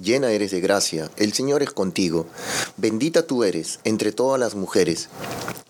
llena eres de gracia, el Señor es contigo, bendita tú eres entre todas las mujeres,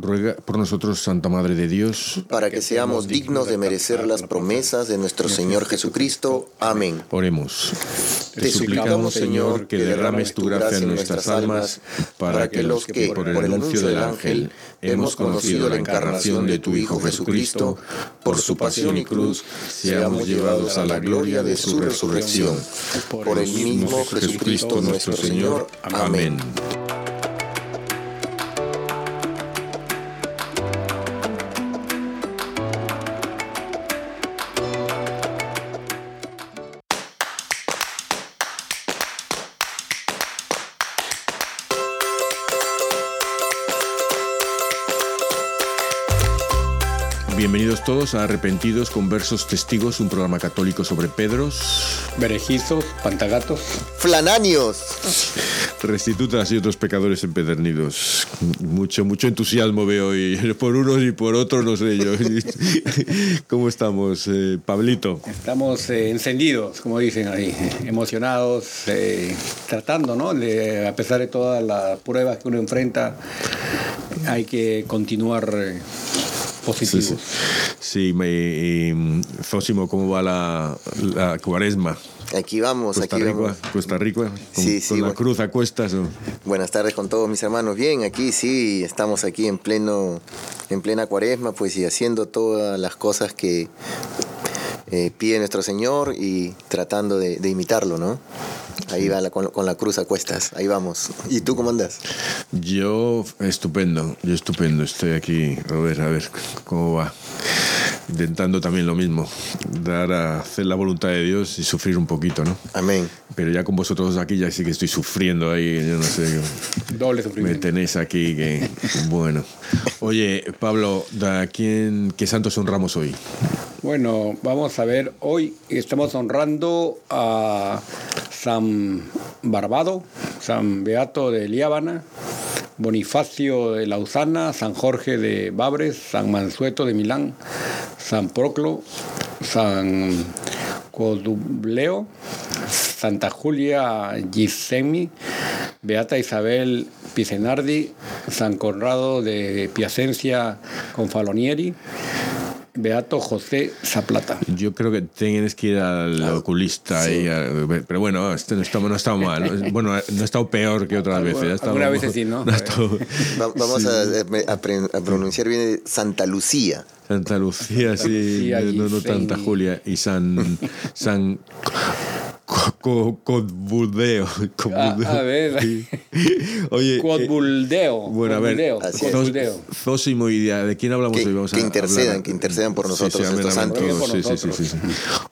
Ruega por nosotros, Santa Madre de Dios, Para que seamos dignos de merecer las promesas de nuestro Señor Jesucristo. Amén. oremos. Te suplicamos, Señor, que derrames tu gracia en nuestras almas, para que los que, por el anuncio del ángel, hemos conocido la encarnación de tu Hijo Jesucristo, por su pasión y cruz, seamos llevados a la gloria de su resurrección. Por el mismo Jesucristo nuestro Señor. Amén. Bienvenidos todos a Arrepentidos, Conversos, Testigos, un programa católico sobre Pedros, Berejizos, pantagatos. Flananios. restitutas y otros pecadores empedernidos. Mucho, mucho entusiasmo veo hoy, por unos y por otros, no sé yo. ¿Cómo estamos, eh, Pablito? Estamos eh, encendidos, como dicen ahí, emocionados, eh, tratando, ¿no? De- a pesar de todas las pruebas que uno enfrenta, hay que continuar eh, positivos. Sí, me, y, Zósimo, ¿cómo va la, la cuaresma? Aquí vamos, Costa aquí Rica, vamos. Costa Rica, con, Sí, sí, con la cruz a cuestas. ¿o? Buenas tardes con todos mis hermanos. Bien, aquí sí, estamos aquí en pleno, en plena cuaresma, pues y haciendo todas las cosas que eh, pide nuestro Señor y tratando de, de imitarlo, ¿no? Ahí va la- con, con la cruz a cuestas, ahí vamos. ¿Y tú cómo andas? Yo, estupendo, yo estupendo. Estoy aquí, a ver, a ver cómo va. Intentando también lo mismo, dar a hacer la voluntad de Dios y sufrir un poquito, ¿no? Amén. Pero ya con vosotros aquí ya sí que estoy sufriendo ahí, yo no sé. Doble Me sufrimiento. tenéis aquí que. Bueno. Oye, Pablo, ¿a quién, qué santos honramos hoy? Bueno, vamos a ver, hoy estamos honrando a San Barbado, San Beato de Liábana, Bonifacio de Lausana, San Jorge de Babres, San Mansueto de Milán, San Proclo, San Codubleo, Santa Julia Gisemi, Beata Isabel Picenardi, San Conrado de Piacencia Confalonieri, Beato José Zaplata. Yo creo que tienes que ir al oculista ahí, a- pero bueno, este no está, no ha estado mal. ¿no? Bueno, no ha estado peor que otras veces. ha estado- veces sí, ¿no? ha estado- Va- vamos a, a pre- a pronunciar bien Santa Lucía. Santa Lucía, sí, Lucía, no, no tanta Julia. Y San. San. Co- co-. Codbudeo. a ver. Sí. Oye. eh, Cuadbuldeo. bueno, a ver. Zósimo y de, ¿de quién hablamos Que- hoy? Vamos que a intercedan, hablar. que intercedan por nosotros sí, estos santos. sí, sí, sí, nosotros. sí, sí.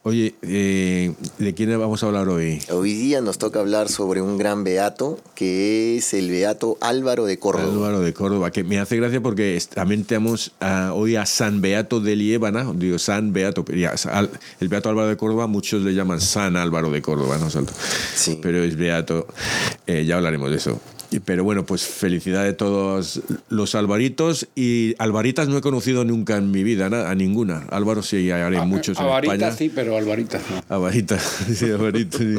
Oye, eh, ¿de quién vamos a hablar hoy? Hoy día nos toca hablar sobre un gran beato que es el beato Álvaro de Córdoba. Álvaro de Córdoba, que me hace gracia porque también tenemos ah, hoy a San Beato de Liébana, digo San Beato, pero ya, Al- el Beato Álvaro de Córdoba, muchos le llaman San Álvaro de Córdoba, ¿no? Salto. Sí. Pero es Beato, eh, ya hablaremos de eso. Pero bueno, pues felicidad de todos los Alvaritos y Alvaritas no he conocido nunca en mi vida, a ninguna. Álvaro sí, hay muchos en Avarita España. sí, pero Alvarita no. Avarita, sí, Avarita, sí.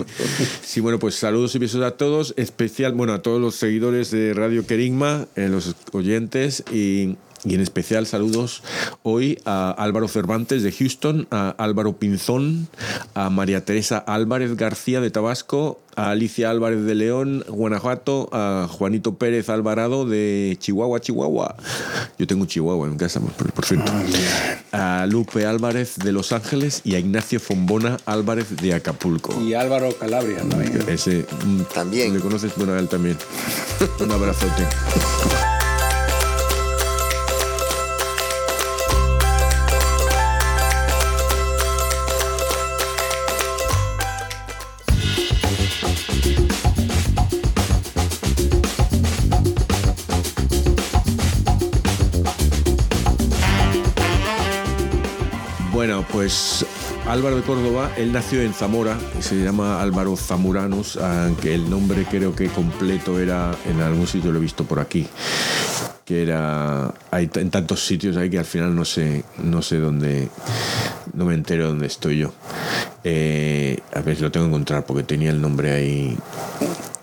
Sí, bueno, pues saludos y besos a todos, especial, bueno, a todos los seguidores de Radio Querigma, eh, los oyentes y, y en especial saludos hoy a Álvaro Cervantes de Houston, a Álvaro Pinzón, a María Teresa Álvarez García de Tabasco, a Alicia Álvarez de León, Guanajuato, a Juanito Pérez Alvarado de Chihuahua, Chihuahua. Yo tengo Chihuahua en casa, por, cierto. Ah, a Lupe Álvarez de Los Ángeles y a Ignacio Fombona Álvarez de Acapulco. Y Álvaro Calabria también. Ese mm, también. ¿Le conoces? Bueno, a él también. Un abrazote. Bueno, pues Álvaro de Córdoba, él nació en Zamora, se llama Álvaro Zamuranos, aunque el nombre creo que completo era, en algún sitio lo he visto por aquí, que era, hay en tantos sitios ahí que al final no sé, no sé dónde, no me entero dónde estoy yo. Eh, a ver si lo tengo que encontrar porque tenía el nombre ahí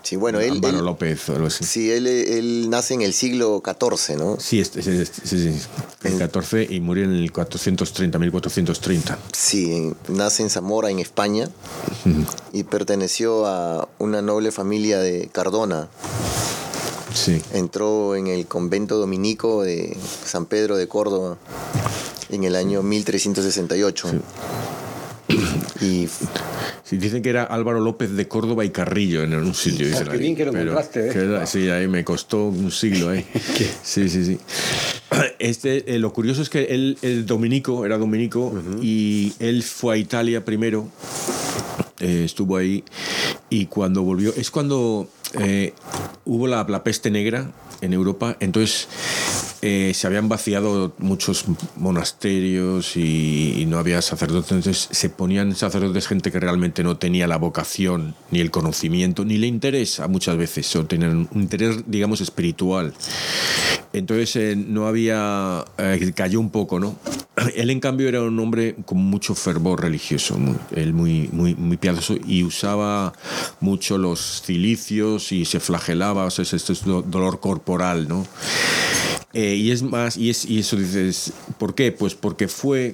Sí, bueno, él. López, Sí, él, nace en el siglo XIV, ¿no? Sí, sí, sí, sí, el XIV y murió en el 430, 1430. Sí, nace en Zamora, en España, y perteneció a una noble familia de Cardona. Sí. Entró en el convento dominico de San Pedro de Córdoba en el año 1368. Y dicen que era Álvaro López de Córdoba y Carrillo en un sitio. Qué bien que lo encontraste. ¿eh? sí, ahí me costó un siglo. ¿eh? sí, sí, sí. Este, eh, lo curioso es que él, el dominico, era dominico, y él fue a Italia primero, eh, estuvo ahí, y cuando volvió, es cuando hubo la, la peste negra en Europa, entonces eh, se habían vaciado muchos monasterios y, no había sacerdotes, entonces se ponían sacerdotes gente que realmente no tenía la vocación, ni el conocimiento, ni le interesa muchas veces, o tenían un interés, digamos, espiritual. Entonces eh, no había, eh, cayó un poco, ¿no? Él en cambio era un hombre con mucho fervor religioso, él muy, muy, muy piadoso y usaba mucho los cilicios y se flagelaba, o sea, esto es dolor corporal, ¿no? Eh, y es más, y, es, y eso dices, ¿por qué? Pues porque fue,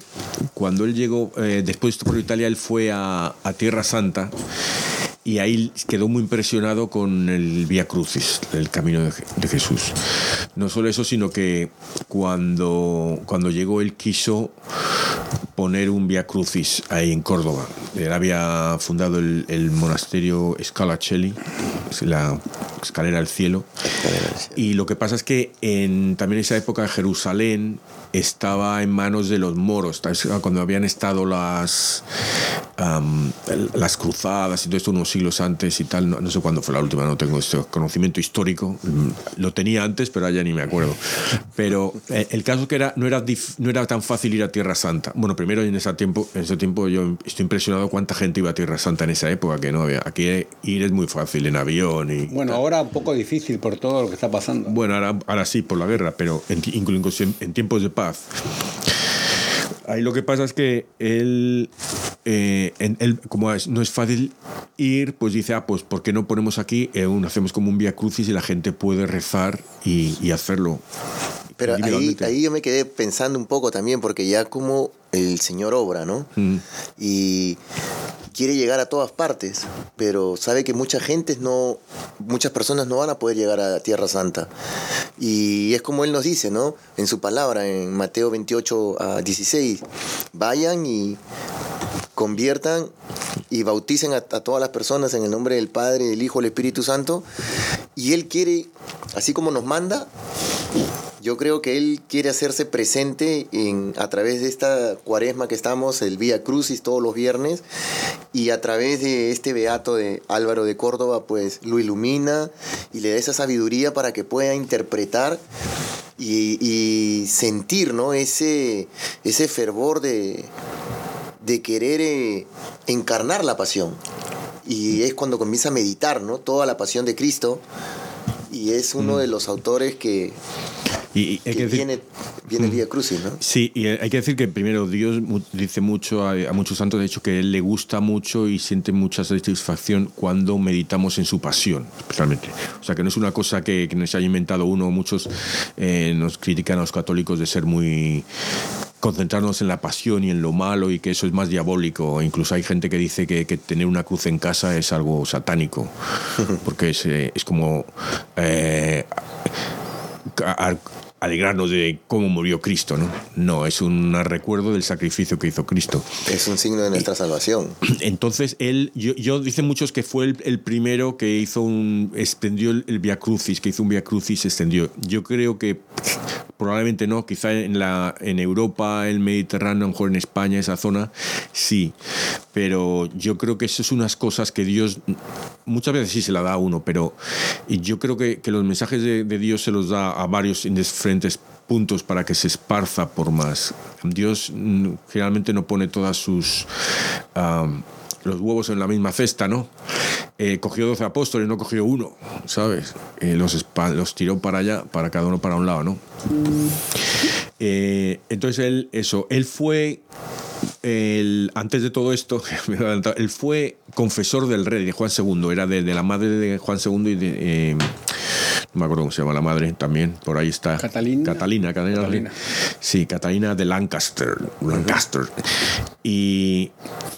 cuando él llegó, eh, después por Italia, él fue a, a Tierra Santa y ahí quedó muy impresionado con el Vía Crucis, el camino de, Jesús. No solo eso, sino que cuando, cuando llegó él quiso poner un Vía Crucis ahí en Córdoba. Él había fundado el, el monasterio Scalacelli, la escalera al cielo. Y lo que pasa es que en, también en esa época Jerusalén estaba en manos de los moros, cuando habían estado las, las cruzadas y todo esto unos siglos antes y tal, no, sé cuándo fue la última, no tengo este conocimiento histórico, lo tenía antes, pero ya ni me acuerdo. Pero eh, el caso que era, no, era no era tan fácil ir a Tierra Santa. Bueno, primero en ese tiempo, en ese tiempo yo estoy impresionado cuánta gente iba a Tierra Santa en esa época, que no había. Aquí ir es muy fácil en avión y... Bueno, ahora un poco difícil por todo lo que está pasando. Bueno, ahora, ahora sí, por la guerra, pero incluso en tiempos de paz Ahí lo que pasa es que él, eh, él como no es fácil ir, pues dice, ah, pues ¿por qué no ponemos aquí, eh, hacemos como un vía crucis y la gente puede rezar y, hacerlo? Pero ahí, ahí yo me quedé pensando un poco también, porque ya como el Señor obra, ¿no? Mm. Y quiere llegar a todas partes, pero sabe que mucha gente no, muchas personas no van a poder llegar a Tierra Santa. Y es como Él nos dice, ¿no? En su palabra, en Mateo 28 a 16, vayan y conviertan y bauticen a, a, todas las personas en el nombre del Padre, del Hijo, del Espíritu Santo. Y Él quiere, así como nos manda, yo creo que él quiere hacerse presente en, a través de esta cuaresma que estamos, el Vía Crucis todos los viernes, y a través de este beato de Álvaro de Córdoba, pues lo ilumina y le da esa sabiduría para que pueda interpretar y, sentir ¿no? ese, ese fervor de, de querer eh, encarnar la pasión. Y es cuando comienza a meditar ¿no? toda la pasión de Cristo y es uno mm. de los autores que Y, hay que, viene, viene el Día Crucis, ¿no? Sí, y hay que decir que primero Dios dice mucho a, muchos santos, de hecho, que Él le gusta mucho y siente mucha satisfacción cuando meditamos en su pasión, especialmente. O sea, que no es una cosa que, que nos haya inventado uno, muchos eh, nos critican a los católicos de ser muy concentrarnos en la pasión y en lo malo y que eso es más diabólico. Incluso hay gente que dice que, tener una cruz en casa es algo satánico, porque es, eh, es como eh, alegrarnos de cómo murió Cristo, ¿no? No, es un recuerdo del sacrificio que hizo Cristo. Es un signo de nuestra salvación. Entonces, él, yo, yo dicen muchos que fue el, primero que hizo un, extendió el, Via Crucis, que hizo un Via Crucis, extendió. Yo creo que probablemente no, quizá en, la, en Europa, el Mediterráneo, a lo mejor en España, esa zona, sí. Pero yo creo que eso es unas cosas que Dios, muchas veces sí se la da a uno, pero yo creo que, que los mensajes de, de Dios se los da a varios puntos para que se esparza por más. Dios mm, generalmente no pone todas sus... los huevos en la misma cesta, ¿no? Eh, cogió 12 apóstoles, no cogió uno, ¿sabes? Eh, los, tiró para allá, para cada uno para un lado, ¿no? Eh, entonces él, eso, él fue, antes de todo esto, él fue confesor del rey de Juan II, era de, de la madre de Juan II y de no me acuerdo cómo se llama la madre también, por ahí está. Catalina. Catalina, Catalina. Sí, Catalina de Lancaster. Lancaster. Y,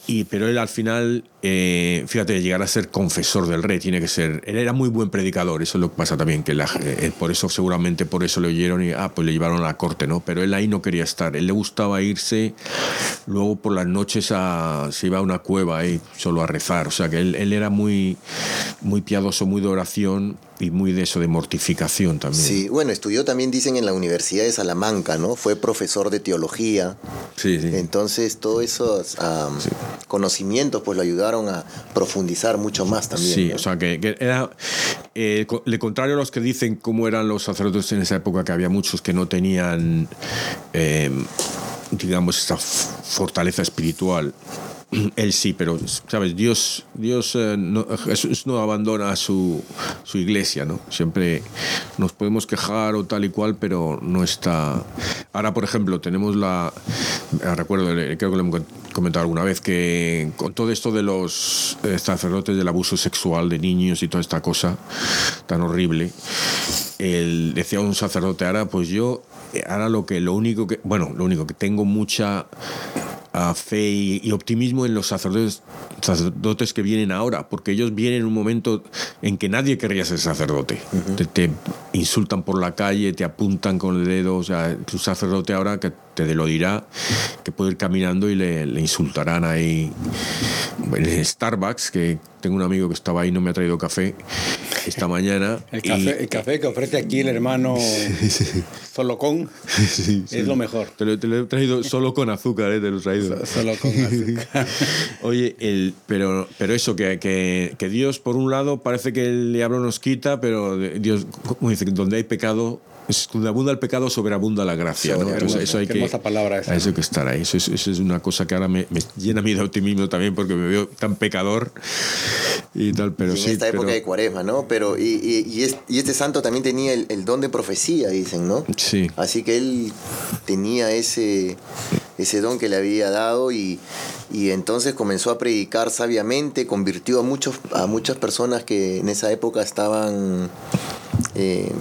y, pero él al final, eh, fíjate, llegar a ser confesor del rey, tiene que ser. Él era muy buen predicador, eso es lo que pasa también, que la, eh, por eso, seguramente por eso le oyeron y, ah, pues le llevaron a la corte, ¿no? Pero él ahí no quería estar. Él le gustaba irse, luego por las noches a, se iba a una cueva ahí solo a rezar. O sea que él, él era muy, muy piadoso, muy de oración y muy de eso, de mortificación también. Sí, bueno, estudió también, dicen, en la Universidad de Salamanca, ¿no? Fue profesor de teología. Sí, sí. Entonces, todos esos conocimientos pues lo ayudaron a profundizar mucho más también. Sí, o sea, que, era, eh, le contrario a los que dicen cómo eran los sacerdotes en esa época, que había muchos que no tenían, eh, digamos, esta fortaleza espiritual él sí, pero, ¿sabes? Dios, Dios eh, no, Jesús no abandona su, su iglesia, ¿no? Siempre nos podemos quejar o tal y cual, pero no está... Ahora, por ejemplo, tenemos la... Recuerdo, creo que lo hemos comentado alguna vez, que con todo esto de los eh, sacerdotes del abuso sexual de niños y toda esta cosa tan horrible, él decía un sacerdote, ahora pues yo, eh, ahora lo que, lo único que, bueno, lo único que tengo mucha fe y, optimismo en los sacerdotes, sacerdotes que vienen ahora, porque ellos vienen en un momento en que nadie querría ser sacerdote. te, insultan por la calle, te apuntan con el dedo, o sea, un sacerdote ahora que te lo dirá, que puede ir caminando y le, le insultarán ahí en Starbucks, que tengo un amigo que estaba ahí, no me ha traído café esta mañana. El café, que ofrece aquí el hermano solo con es lo mejor. Te lo, he traído solo con azúcar, ¿eh? te lo he traído. Solo con azúcar. Oye, el, pero, pero eso, que, que, que, Dios por un lado parece que el diablo nos quita, pero Dios, como dice, donde hay pecado abunda el pecado, sobreabunda la gracia. ¿no? eso hay que, palabra esa, eso hay que estar ahí. Eso es, una cosa que ahora me, llena mí de optimismo también porque me veo tan pecador y tal. Pero en esta época de cuaresma, ¿no? Pero, y, y, este santo también tenía el, don de profecía, dicen, ¿no? Sí. Así que él tenía ese, ese don que le había dado y, y entonces comenzó a predicar sabiamente, convirtió a, muchos, a muchas personas que en esa época estaban... Eh,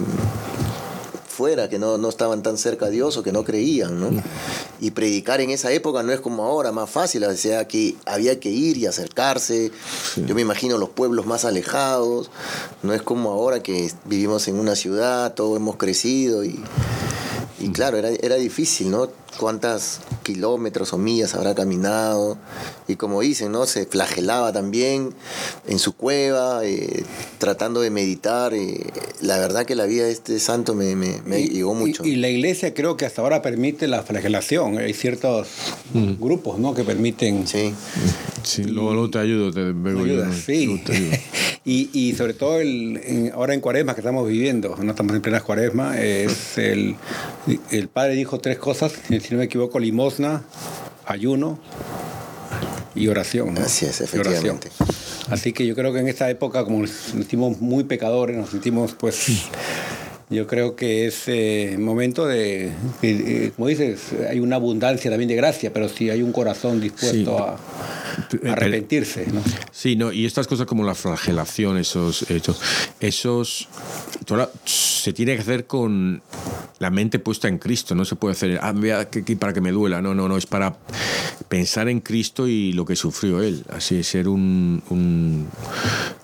fuera, que no, estaban tan cerca a Dios o que no creían, ¿no? Y predicar en esa época no es como ahora, más fácil, o sea, que había que ir y acercarse. Yo me imagino los pueblos más alejados, no es como ahora que vivimos en una ciudad, todos hemos crecido y, y claro, era, era difícil, ¿no? cuántas kilómetros o millas habrá caminado. Y como dicen, ¿no? Se flagelaba también en su cueva, eh, tratando de meditar. Eh, la verdad que la vida de este santo me, me, llegó mucho. Y, la iglesia creo que hasta ahora permite la flagelación. Hay ciertos mm. grupos, ¿no? Que permiten... Sí. Sí, luego, te ayudo, te sí. y, y, sobre todo el, ahora en cuaresma que estamos viviendo, no estamos en plena cuaresma, es el, el padre dijo tres cosas si no me equivoco, limosna, ayuno y oración. Así es, efectivamente. Así que yo creo que en esta época, como nos sentimos muy pecadores, nos sentimos pues yo creo que es eh, momento de, eh, como dices, hay una abundancia también de gracia, pero si hay un corazón dispuesto a, arrepentirse. ¿no? Sí, no, y estas cosas como la flagelación, esos, esos, esos se tiene que hacer con la mente puesta en Cristo, no se puede hacer ah, para que me duela, no, no, no, es para pensar en Cristo y lo que sufrió Él, así ser un, un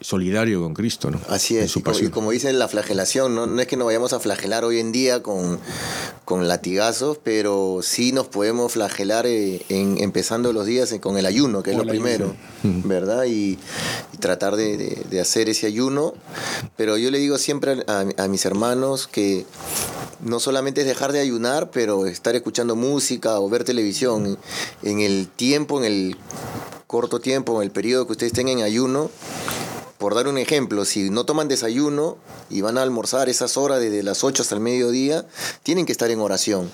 solidario con Cristo. ¿no? Así es, y como, y como, dicen la flagelación, ¿no? no es que nos vayamos a flagelar hoy en día con, con latigazos, pero sí nos podemos flagelar eh, en, empezando los días con el ayuno, que es lo primero, ¿verdad? Y, tratar de, de, hacer ese ayuno, pero yo le digo siempre a, a mis hermanos que no solamente es dejar de ayunar, pero estar escuchando música o ver televisión. En el tiempo, en el corto tiempo, en el periodo que ustedes estén en ayuno, por dar un ejemplo, si no toman desayuno y van a almorzar esas horas desde las 8 hasta el mediodía, tienen que estar en oración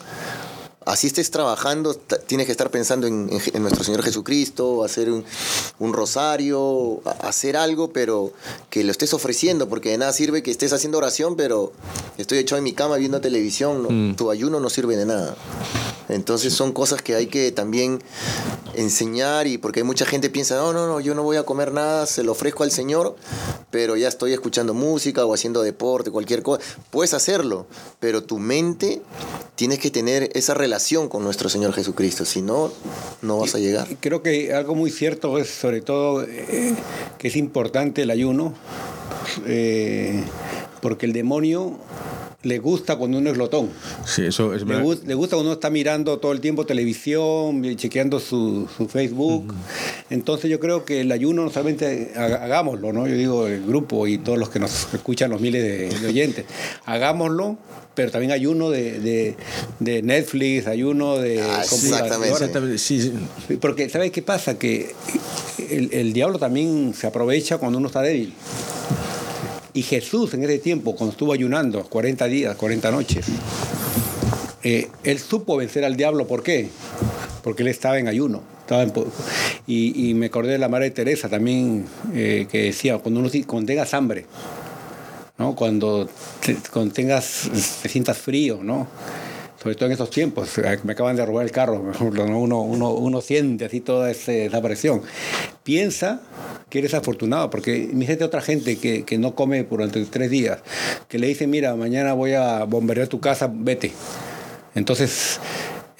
así estés trabajando, tienes que estar pensando en, nuestro Señor Jesucristo, hacer un, rosario, hacer algo, pero que lo estés ofreciendo, porque de nada sirve que estés haciendo oración, pero estoy echado en mi cama viendo televisión, mm. tu ayuno no sirve de nada. Entonces son cosas que hay que también enseñar y porque mucha gente piensa, no, no, no, yo no voy a comer nada, se lo ofrezco al Señor, pero ya estoy escuchando música o haciendo deporte, cualquier cosa. Puedes hacerlo, pero tu mente tienes que tener esa relación con nuestro Señor Jesucristo, si no, no vas a llegar. Creo que algo muy cierto es sobre todo eh, que es importante el ayuno, eh, porque el demonio le gusta cuando uno es glotón. Sí, eso es le, le, gusta cuando uno está mirando todo el tiempo televisión, chequeando su, su Facebook. Entonces yo creo que el ayuno no solamente hagámoslo, ¿no? Yo digo el grupo y todos los que nos escuchan, los miles de, oyentes, hagámoslo, pero también ayuno de, de, de Netflix, ayuno de... Ah, exactamente. Sí, Porque ¿sabes qué pasa? Que el, el diablo también se aprovecha cuando uno está débil. Y Jesús en ese tiempo, cuando estuvo ayunando 40 días, 40 noches, eh, él supo vencer al diablo. ¿Por qué? Porque él estaba en ayuno. Y, me acordé de la Madre Teresa también, eh, que decía, cuando uno cuando tengas hambre, cuando, te, tengas, te sientas frío, ¿no? sobre todo en estos tiempos, me acaban de robar el carro, uno, uno, uno siente así toda esa presión. Piensa que eres afortunado, porque fíjate otra gente que, que no come durante tres días, que le dice, mira, mañana voy a bombardear tu casa, vete. Entonces,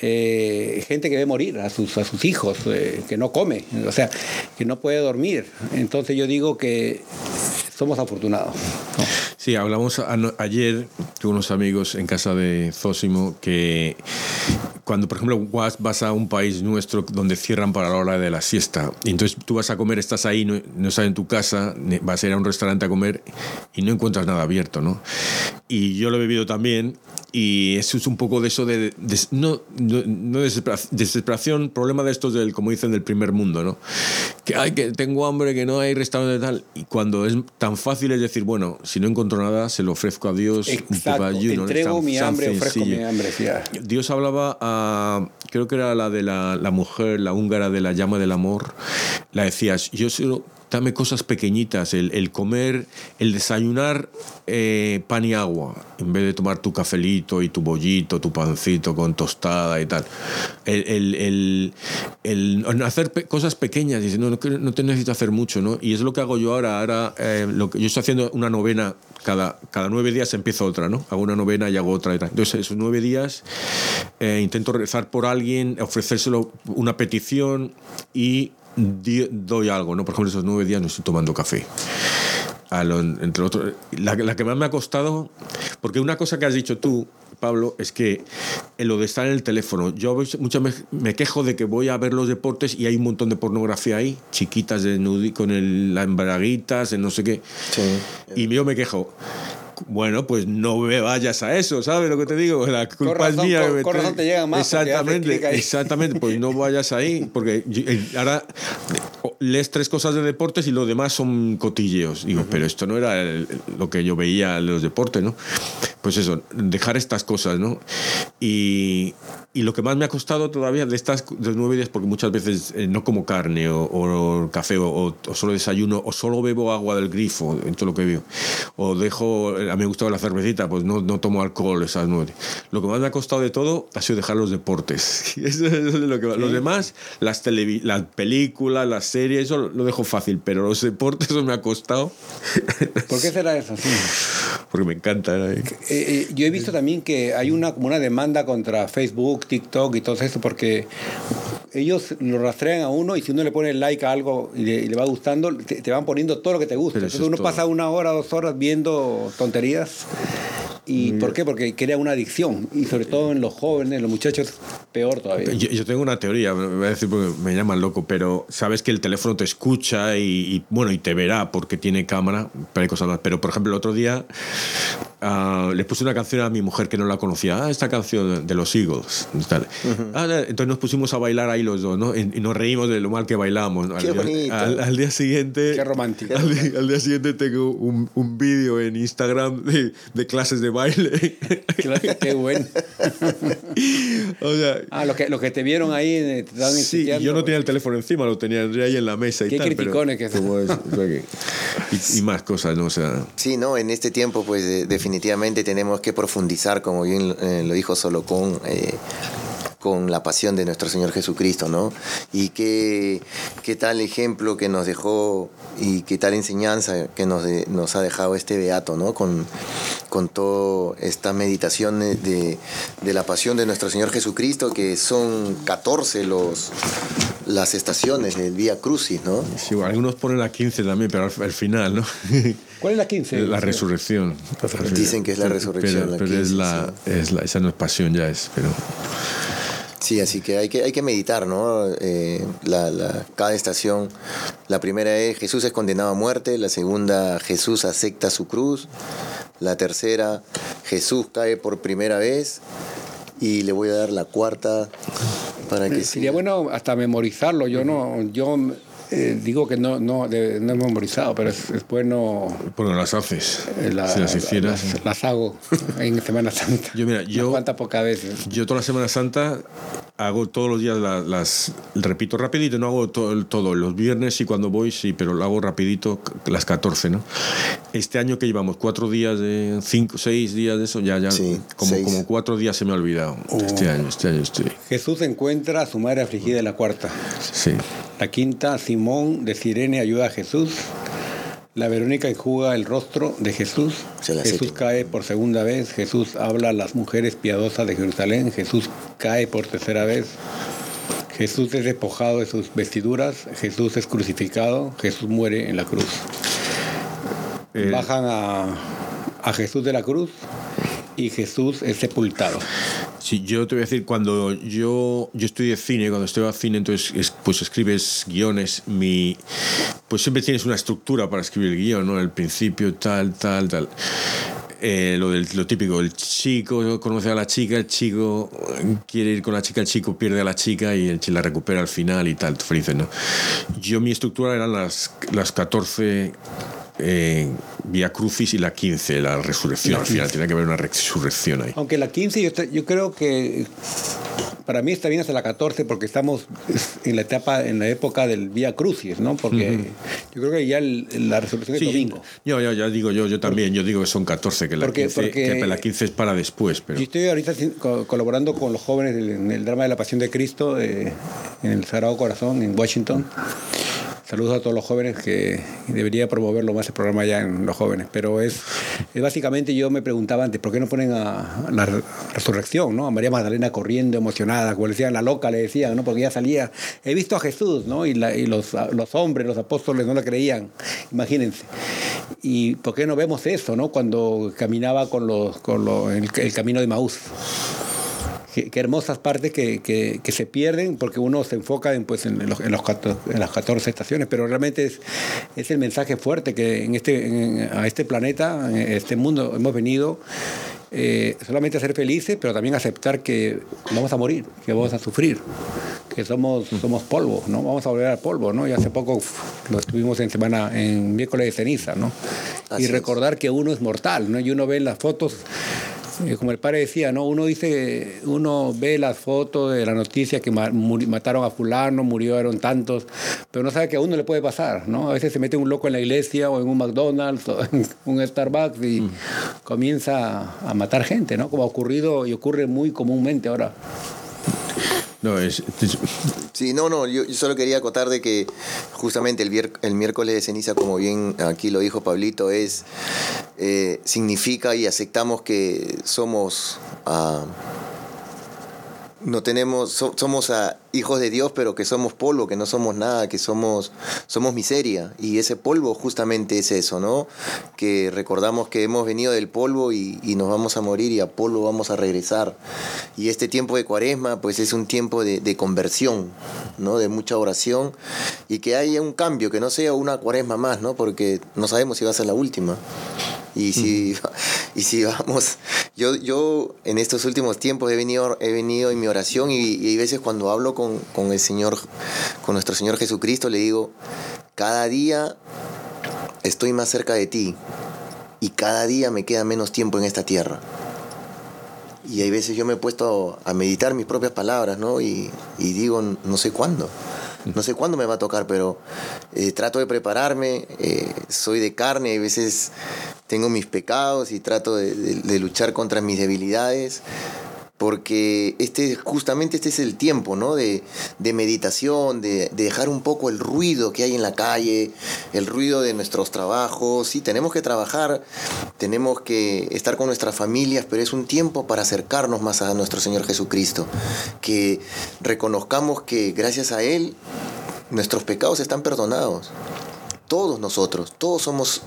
eh, gente que ve morir a sus, a sus hijos, eh, que no come, o sea, que no puede dormir. Entonces yo digo que somos afortunados. Sí, hablamos ayer con unos amigos en casa de Zósimo que cuando, por ejemplo, vas a un país nuestro donde cierran para la hora de la siesta, y entonces tú vas a comer, estás ahí, no, no estás en tu casa, vas a ir a un restaurante a comer y no encuentras nada abierto, ¿no? Y yo lo he bebido también y eso es un poco de eso de, no, no, desesperación, problema de estos del, como dicen, del primer mundo, ¿no? Que, hay que tengo hambre, que no hay restaurante tal. Y cuando es tan fácil es decir, bueno, si no encuentro nada, se lo ofrezco a Dios. Exacto, entrego mi hambre, ofrezco mi hambre. Dios hablaba a, creo que era la de la, la mujer, la húngara de la llama del amor, la decías, yo solo dame cosas pequeñitas, el, comer, el desayunar eh, pan y agua, en vez de tomar tu cafelito y tu bollito, tu pancito con tostada y tal. El, hacer cosas pequeñas, dice, no, no, te necesito hacer mucho, ¿no? Y es lo que hago yo ahora. Ahora eh, lo que, yo estoy haciendo una novena, cada, cada nueve días empiezo otra, ¿no? Hago una novena y hago otra y tal. Entonces, esos nueve días eh, intento rezar por alguien, ofrecérselo una petición y doy algo, ¿no? Por ejemplo, esos nueve días no estoy tomando café. entre otros, la, la, que más me ha costado, porque una cosa que has dicho tú, Pablo, es que en lo de estar en el teléfono, yo muchas veces me quejo de que voy a ver los deportes y hay un montón de pornografía ahí, chiquitas de con el, las embraguitas, en no sé qué. Sí. Y yo me quejo bueno, pues no me vayas a eso, ¿sabes lo que te digo? La culpa es mía. Con, te llega más. Exactamente, exactamente, pues no vayas ahí, porque eh, ahora lees tres cosas de deportes y lo demás son cotilleos. Digo, pero esto no era lo que yo veía en los deportes, ¿no? Pues eso, dejar estas cosas, ¿no? Y y lo que más me ha costado todavía de estas de nueve días, porque muchas veces eh, no como carne o, café o, solo desayuno o solo bebo agua del grifo, en todo lo que veo, o dejo, a mí me gusta la cervecita, pues no, no tomo alcohol esas nueve. Lo que más me ha costado de todo ha sido dejar los deportes. Eso, es lo que Los demás, las, las películas, las series, eso lo dejo fácil, pero los deportes eso me ha costado. ¿Por qué será eso? Porque me encanta. Eh, eh, yo he visto también que hay una, como una demanda contra Facebook, TikTok y todo eso, porque ellos lo rastrean a uno y si uno le pone like a algo y le, va gustando, te, van poniendo todo lo que te gusta. Entonces uno pasa una hora, dos horas viendo tonterías ¿Y por qué? Porque crea una adicción. Y sobre todo en los jóvenes, los muchachos, peor todavía. Yo, tengo una teoría, me voy a decir porque me llaman loco, pero sabes que el teléfono te escucha y, bueno, y te verá porque tiene cámara, pero hay cosas más. Pero por ejemplo, el otro día uh, le puse una canción a mi mujer que no la conocía. Ah, esta canción de los Eagles. Ah, entonces nos pusimos a bailar ahí los dos, ¿no? Y, nos reímos de lo mal que bailamos. Qué al, día, al, día siguiente. Qué romántico. Al, día siguiente tengo un, un vídeo en Instagram de, de clases de baile. qué bueno. o sea, ah, lo que, lo que te vieron ahí eh, te Sí, yo no tenía el teléfono encima, lo tenía ahí en la mesa y qué tal. criticones que son. y, y, más cosas, ¿no? O sea, sí, no, en este tiempo pues definitivamente tenemos que profundizar, como bien eh, lo dijo Solocón, eh, con la pasión de nuestro Señor Jesucristo, ¿no? Y qué, qué tal ejemplo que nos dejó y qué tal enseñanza que nos, nos ha dejado este beato, ¿no? Con, con toda esta meditación de, de, la pasión de nuestro Señor Jesucristo, que son 14 los, las estaciones del Vía Crucis, ¿no? Sí, algunos ponen la 15 también, pero al, final, ¿no? ¿Cuál es la 15? La resurrección. Dicen que es la resurrección. Pero, es, la, es la, esa no es pasión, ya es, pero... Sí, así que hay que, hay que meditar, ¿no? Eh, la, cada estación, la primera es Jesús es condenado a muerte, la segunda Jesús acepta su cruz, la tercera Jesús cae por primera vez y le voy a dar la cuarta para que sería bueno hasta memorizarlo. Yo no, yo eh, digo que no, no, no he memorizado, pero es, bueno. Bueno, las haces. Eh, si las hicieras. Las, hago en Semana Santa. Yo, mira, yo. ¿Cuántas pocas veces? Yo toda la Semana Santa hago todos los días las. repito rapidito, no hago todo, todo. Los viernes y cuando voy, sí, pero lo hago rapidito, las 14, ¿no? Este año que llevamos cuatro días, de cinco, seis días de eso, ya, ya. como, como cuatro días se me ha olvidado. Este oh. año, este año estoy. Jesús encuentra a su madre afligida en la cuarta. Sí. La quinta, Simón de Sirene ayuda a Jesús. La Verónica enjuga el rostro de Jesús. Jesús cae por segunda vez. Jesús habla a las mujeres piadosas de Jerusalén. Jesús cae por tercera vez. Jesús es despojado de sus vestiduras. Jesús es crucificado. Jesús muere en la cruz. Eh, Bajan a, a Jesús de la cruz y Jesús es sepultado. Sí, yo te voy a decir, cuando yo, yo estudié cine, cuando estudiaba cine, entonces pues escribes guiones, mi, pues siempre tienes una estructura para escribir el guion, ¿no? El principio, tal, tal, tal. Eh, lo, del, lo típico, el chico conoce a la chica, el chico quiere ir con la chica, el chico pierde a la chica y el chico la recupera al final y tal, felices, ¿no? Yo mi estructura eran las, las 14 eh, Vía Crucis y la 15, la resurrección. Al final tiene que haber una resurrección ahí. Aunque la 15 yo, yo, creo que para mí está bien hasta la 14 porque estamos en la etapa, en la época del Vía Crucis, ¿no? Porque yo creo que ya la resurrección es domingo. Yo, yo, ya digo yo, yo también, yo digo que son 14, que la, 15, que la 15 es para después. Pero... Yo estoy ahorita colaborando con los jóvenes en el drama de la Pasión de Cristo eh, en el Sagrado Corazón en Washington. Saludos a todos los jóvenes que debería promoverlo más el programa ya en los jóvenes. Pero es, básicamente yo me preguntaba antes, ¿por qué no ponen a, la resurrección, ¿no? A María Magdalena corriendo emocionada, como le decían, la loca le decían, ¿no? Porque ya salía, he visto a Jesús, ¿no? Y, los, hombres, los apóstoles no la creían, imagínense. ¿Y por qué no vemos eso, ¿no? Cuando caminaba con el, el camino de Maús qué, hermosas partes que, que, se pierden porque uno se enfoca en, pues, en, los, en, los, en las 14 estaciones, pero realmente es, es el mensaje fuerte que en este, a este planeta, en este mundo, hemos venido eh, solamente a ser felices, pero también a aceptar que vamos a morir, que vamos a sufrir, que somos, somos polvo, ¿no? Vamos a volver al polvo, ¿no? Y hace poco lo estuvimos en semana, en miércoles de ceniza, ¿no? y recordar que uno es mortal, ¿no? Y uno ve las fotos como el padre decía, ¿no? Uno dice, uno ve las fotos de las noticias que mataron a fulano, murieron tantos, pero no sabe que a uno le puede pasar, ¿no? A veces se mete un loco en la iglesia o en un McDonald's o en un Starbucks y mm. comienza a matar gente, ¿no? Como ha ocurrido y ocurre muy comúnmente ahora. No, es, Sí, no, no, yo, solo quería acotar de que justamente el, el, miércoles de ceniza, como bien aquí lo dijo Pablito, es eh, significa y aceptamos que somos... Uh, no tenemos, somos a hijos de Dios, pero que somos polvo, que no somos nada, que somos, somos miseria. Y ese polvo justamente es eso, ¿no? Que recordamos que hemos venido del polvo y, nos vamos a morir y a polvo vamos a regresar. Y este tiempo de cuaresma, pues es un tiempo de, de conversión, ¿no? De mucha oración y que haya un cambio, que no sea una cuaresma más, ¿no? Porque no sabemos si va a ser la última. Y si, y si vamos, yo, yo en estos últimos tiempos he venido, he venido en mi oración y, y hay veces cuando hablo con, con el Señor, con nuestro Señor Jesucristo, le digo, cada día estoy más cerca de ti y cada día me queda menos tiempo en esta tierra. Y hay veces yo me he puesto a meditar mis propias palabras, ¿no? Y, y digo, no sé cuándo. No sé cuándo me va a tocar, pero eh, trato de prepararme. Eh, soy de carne, a veces tengo mis pecados y trato de luchar contra mis debilidades porque este, justamente este es el tiempo ¿no? de, meditación, de, dejar un poco el ruido que hay en la calle, el ruido de nuestros trabajos. Sí, tenemos que trabajar, tenemos que estar con nuestras familias, pero es un tiempo para acercarnos más a nuestro Señor Jesucristo, que reconozcamos que gracias a Él nuestros pecados están perdonados. Todos nosotros, todos somos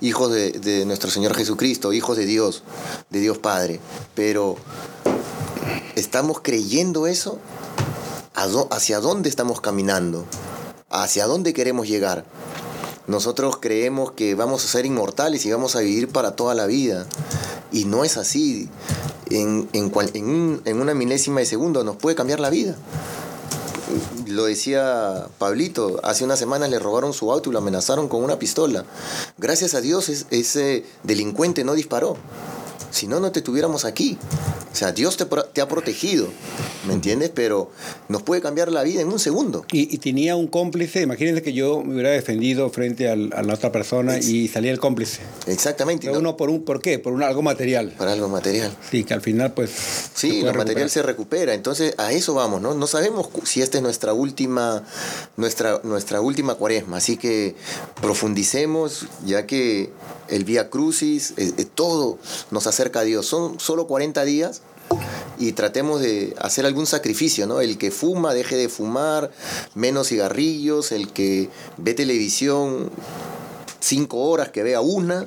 hijos de, de, nuestro Señor Jesucristo, hijos de Dios, de Dios Padre. Pero ¿Estamos creyendo eso? ¿Hacia dónde estamos caminando? ¿Hacia dónde queremos llegar? Nosotros creemos que vamos a ser inmortales y vamos a vivir para toda la vida. Y no es así. En, en, una milésima de segundo nos puede cambiar la vida. Lo decía Pablito, hace unas semanas le robaron su auto y lo amenazaron con una pistola. Gracias a Dios ese delincuente no disparó. Si no, no te tuviéramos aquí. O sea, Dios te, te, ha protegido, ¿me entiendes? Pero nos puede cambiar la vida en un segundo. Y, tenía un cómplice, imagínense que yo me hubiera defendido frente a la otra persona y salía el cómplice. Exactamente. Pero uno por un, ¿por qué? Por un, algo material. Por algo material. Sí, que al final pues... Sí, lo material se recupera. Entonces a eso vamos, ¿no? No sabemos si esta es nuestra última, nuestra, nuestra última cuaresma, así que profundicemos, ya que el Vía Crucis, eh, eh, todo nos acerca a Dios. Son solo 40 días y tratemos de hacer algún sacrificio, ¿no? El que fuma, deje de fumar, menos cigarrillos, el que ve televisión cinco horas, que vea una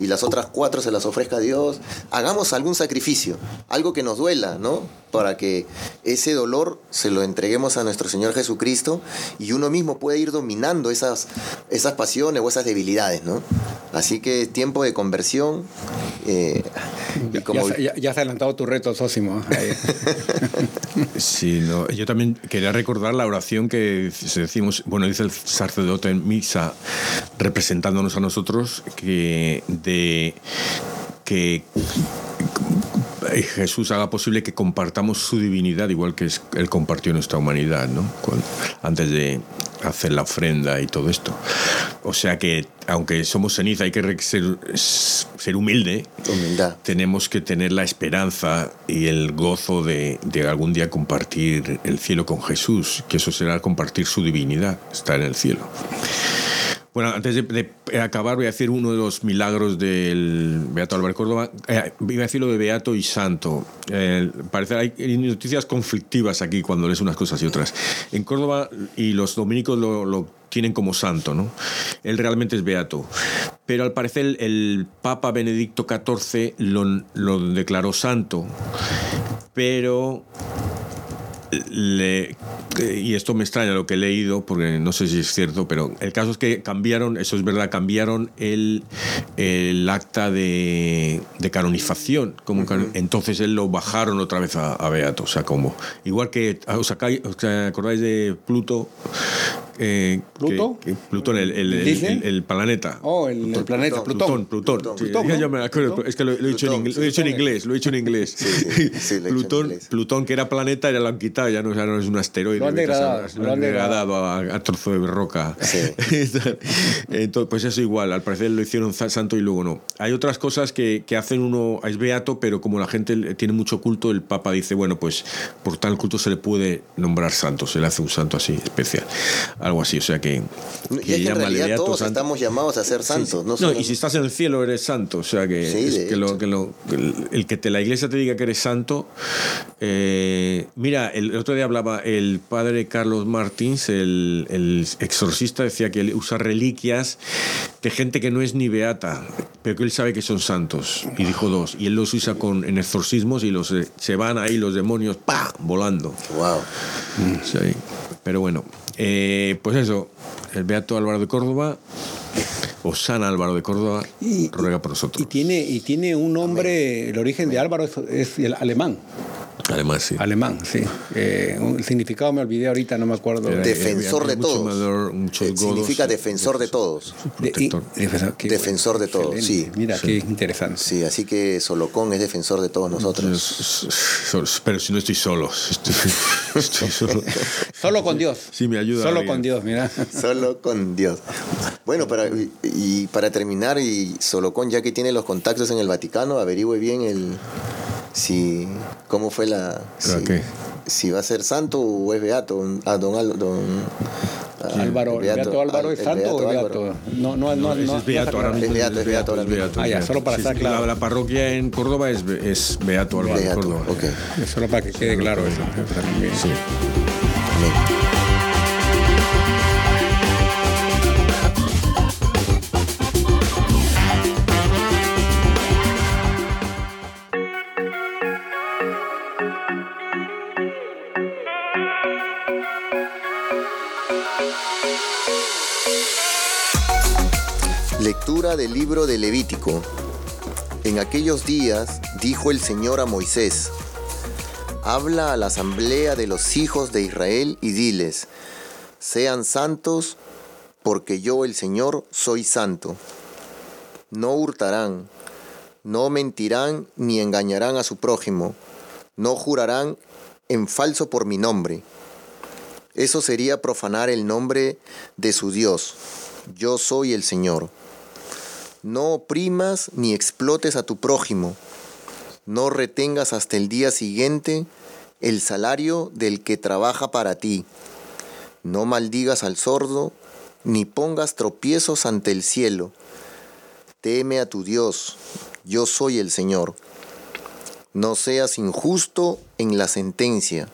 y las otras cuatro se las ofrezca a Dios. Hagamos algún sacrificio, algo que nos duela, ¿no? Para que ese dolor se lo entreguemos a nuestro Señor Jesucristo y uno mismo puede ir dominando esas, esas pasiones o esas debilidades, ¿no? Así que tiempo de conversión. Eh, ya, ya, has adelantado tu reto, Sósimo. sí, no, yo también quería recordar la oración que decimos, bueno, dice el sacerdote en misa, representándonos a nosotros, que de que Jesús haga posible que compartamos su divinidad igual que Él compartió nuestra humanidad, ¿no? antes de hacer la ofrenda y todo esto. O sea que, aunque somos ceniza, hay que ser, ser humilde. Humildad. Tenemos que tener la esperanza y el gozo de, de algún día compartir el cielo con Jesús, que eso será compartir su divinidad, estar en el cielo. Bueno, antes de, acabar voy a decir uno de los milagros del Beato Álvaro Córdoba. Eh, voy a decir lo de Beato y Santo. Eh, parece hay noticias conflictivas aquí cuando lees unas cosas y otras. En Córdoba y los dominicos lo, tienen como santo, ¿no? Él realmente es beato. Pero al parecer el, Papa Benedicto XIV lo declaró santo, pero le, y esto me extraña lo que he leído, porque no sé si es cierto, pero el caso es que cambiaron, eso es verdad, cambiaron el, el acta de, de canonización. Como, Entonces él lo bajaron otra vez a, Beato. O sea, como, igual que, ¿os, ¿os acordáis de Pluto? Eh, ¿Pluto? Plutón, el, el, el, el, planeta. Oh, el, planeta, Plutón. Plutón, Plutón. Sí, yo me acuerdo, es que lo, lo, he dicho en inglés, lo he dicho en inglés, lo he dicho en inglés. Sí, sí, Plutón, Plutón, que era planeta, ya lo han quitado, ya no, ya no es un asteroide. Lo han degradado. Lo han degradado a, a, trozo de roca. Entonces, pues eso igual, al parecer lo hicieron santo y luego no. Hay otras cosas que, que hacen uno, es beato, pero como la gente tiene mucho culto, el Papa dice, bueno, pues por tal culto se le puede nombrar santo, se le hace un santo así especial. Algo así, o sea que... que y es que en realidad todos estamos llamados a ser santos. No, no, y si estás en el cielo eres santo, o sea que, que, lo, que lo, el, que te, la iglesia te diga que eres santo... Eh, mira, el, otro día hablaba el padre Carlos Martins, el, el exorcista, decía que él usa reliquias de gente que no es ni beata, pero que él sabe que son santos. Y dijo dos. Y él los usa con, en exorcismos y los, eh, se van ahí los demonios ¡pah! volando. Wow. Sí. Pero bueno, eh, pues eso, el Beato Álvaro de Córdoba o San Álvaro de Córdoba y, ruega por nosotros. Y tiene, y tiene un nombre, el origen de Álvaro es, es el alemán. Alemán, sí. Alemán, sí. Eh, el significado me olvidé ahorita, no me acuerdo. defensor de todos. Significa defensor de todos. defensor, de todos, sí. Mira, qué interesante. Sí, así que Solocón es defensor de todos nosotros. pero si no estoy solo. Estoy, solo. solo con Dios. Sí, me ayuda. Solo con Dios, mira. Solo con Dios. Bueno, para, y para terminar, y Solocón, ya que tiene los contactos en el Vaticano, averigüe bien el si cómo fue la si, si, va a ser santo o es beato a don, don Álvaro, beato, beato Álvaro es santo o es beato? No, no, no, no, es beato, ahora es beato, es beato, es beato. Ah, ya, solo para estar claro. La, la, parroquia en Córdoba es, es beato Álvaro beato, Córdoba. Okay. Solo para que quede claro eso. Sí. Lectura del libro de Levítico. En aquellos días dijo el Señor a Moisés, Habla a la asamblea de los hijos de Israel y diles, Sean santos, porque yo el Señor soy santo. No hurtarán, no mentirán ni engañarán a su prójimo, no jurarán en falso por mi nombre. Eso sería profanar el nombre de su Dios. Yo soy el Señor. No oprimas ni explotes a tu prójimo. No retengas hasta el día siguiente el salario del que trabaja para ti. No maldigas al sordo, ni pongas tropiezos ante el cielo. Teme a tu Dios, yo soy el Señor. No seas injusto en la sentencia,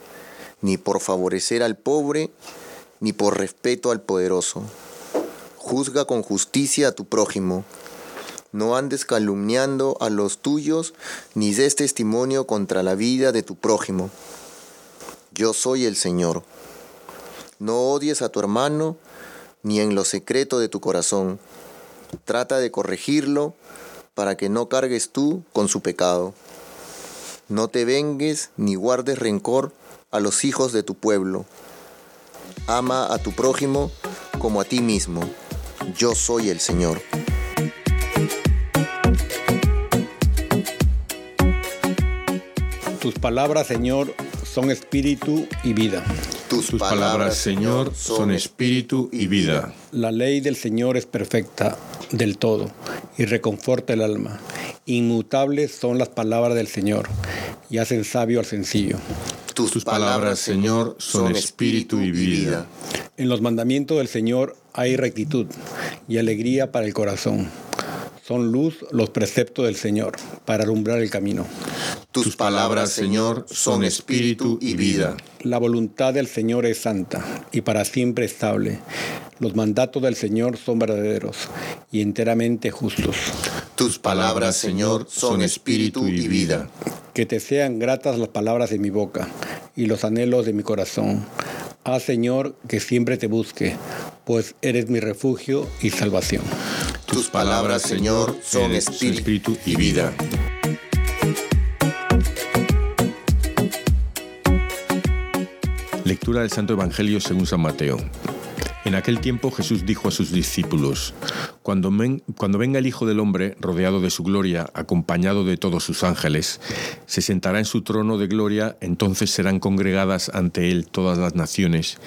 ni por favorecer al pobre, ni por respeto al poderoso. Juzga con justicia a tu prójimo no andes calumniando a los tuyos, ni des testimonio contra la vida de tu prójimo. Yo soy el Señor. No odies a tu hermano, ni en lo secreto de tu corazón. Trata de corregirlo para que no cargues tú con su pecado. No te vengues ni guardes rencor a los hijos de tu pueblo. Ama a tu prójimo como a ti mismo. Yo soy el Señor. Tus palabras, Señor, son espíritu y vida. Tus, palabras, Señor, son espíritu y vida. La ley del Señor es perfecta del todo y reconforta el alma. Inmutables son las palabras del Señor y hacen sabio al sencillo. Tus, Tus palabras, Señor, son espíritu y vida. En los mandamientos del Señor hay rectitud y alegría para el corazón. Son luz los preceptos del Señor para alumbrar el camino. Tus palabras, Señor, son espíritu y vida. La voluntad del Señor es santa y para siempre estable. Los mandatos del Señor son verdaderos y enteramente justos. Tus palabras, Señor, son espíritu y vida. Que te sean gratas las palabras de mi boca y los anhelos de mi corazón. Haz, Señor, que siempre te busque, pues eres mi refugio y salvación. Tus palabras, Señor, son espíritu y vida. Lectura del Santo Evangelio según San Mateo. En aquel tiempo Jesús dijo a sus discípulos, cuando, cuando, venga el Hijo del Hombre, rodeado de su gloria, acompañado de todos sus ángeles, se sentará en su trono de gloria, entonces serán congregadas ante él todas las naciones,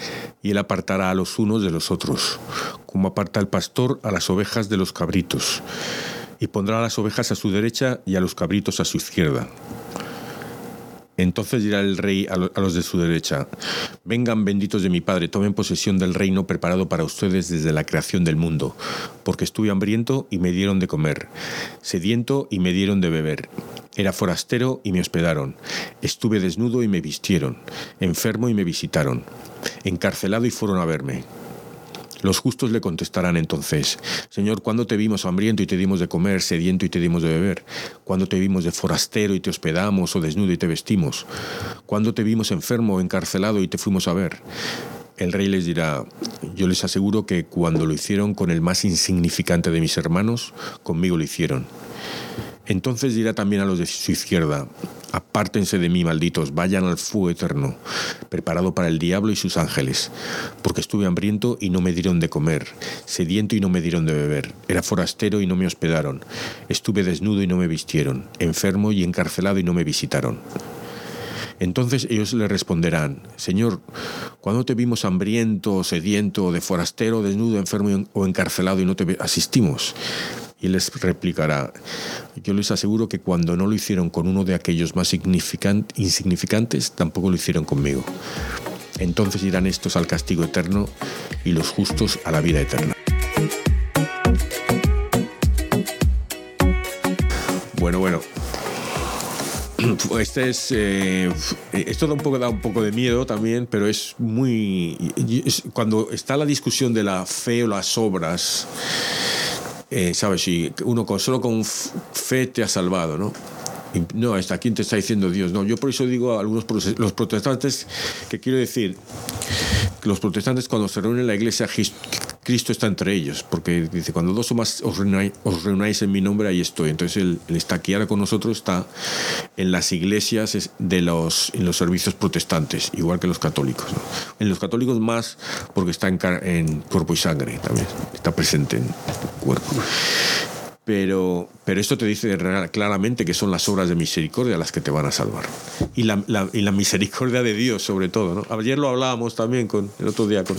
y él apartará a los unos de los otros, como aparta el pastor a las ovejas de los cabritos, y pondrá a las ovejas a su derecha y a los cabritos a su izquierda. Entonces dirá el rey a los de su derecha, vengan benditos de mi Padre, tomen posesión del reino preparado para ustedes desde la creación del mundo, porque estuve hambriento y me dieron de comer, sediento y me dieron de beber. Era forastero y me hospedaron, estuve desnudo y me vistieron, enfermo y me visitaron, encarcelado y fueron a verme. Los justos le contestarán entonces, Señor, ¿cuándo te vimos hambriento y te dimos de comer, sediento y te dimos de beber? ¿Cuándo te vimos de forastero y te hospedamos o desnudo y te vestimos? ¿Cuándo te vimos enfermo o encarcelado y te fuimos a ver? El rey les dirá, yo les aseguro que cuando lo hicieron con el más insignificante de mis hermanos, conmigo lo hicieron. Entonces dirá también a los de su izquierda, apártense de mí, malditos, vayan al fuego eterno, preparado para el diablo y sus ángeles, porque estuve hambriento y no me dieron de comer, sediento y no me dieron de beber, era forastero y no me hospedaron, estuve desnudo y no me vistieron, enfermo y encarcelado y no me visitaron. Entonces ellos le responderán, Señor, ¿cuándo te vimos hambriento, sediento, de forastero, desnudo, enfermo o encarcelado y no te asistimos? Y les replicará, yo les aseguro que cuando no lo hicieron con uno de aquellos más insignificantes, tampoco lo hicieron conmigo. Entonces irán estos al castigo eterno y los justos a la vida eterna. Bueno, bueno. Este es. Eh, esto da un, poco, da un poco de miedo también, pero es muy. cuando está la discusión de la fe o las obras eh, ¿sabes? Si uno solo con fe te ha salvado, ¿no? no, hasta quién te está diciendo Dios. No, yo por eso digo a algunos los protestantes que quiero decir los protestantes cuando se reúnen en la iglesia Cristo está entre ellos, porque dice, cuando dos o más os reunáis, en mi nombre, ahí estoy. Entonces Él, está aquí ahora con nosotros, está en las iglesias de los, en los servicios protestantes, igual que los católicos. En los católicos más, porque está en, en cuerpo y sangre también, está presente en cuerpo. Pero, pero esto te dice claramente que son las obras de misericordia las que te van a salvar. Y la, y la misericordia de Dios, sobre todo. ¿no? Ayer lo hablábamos también con el otro día con,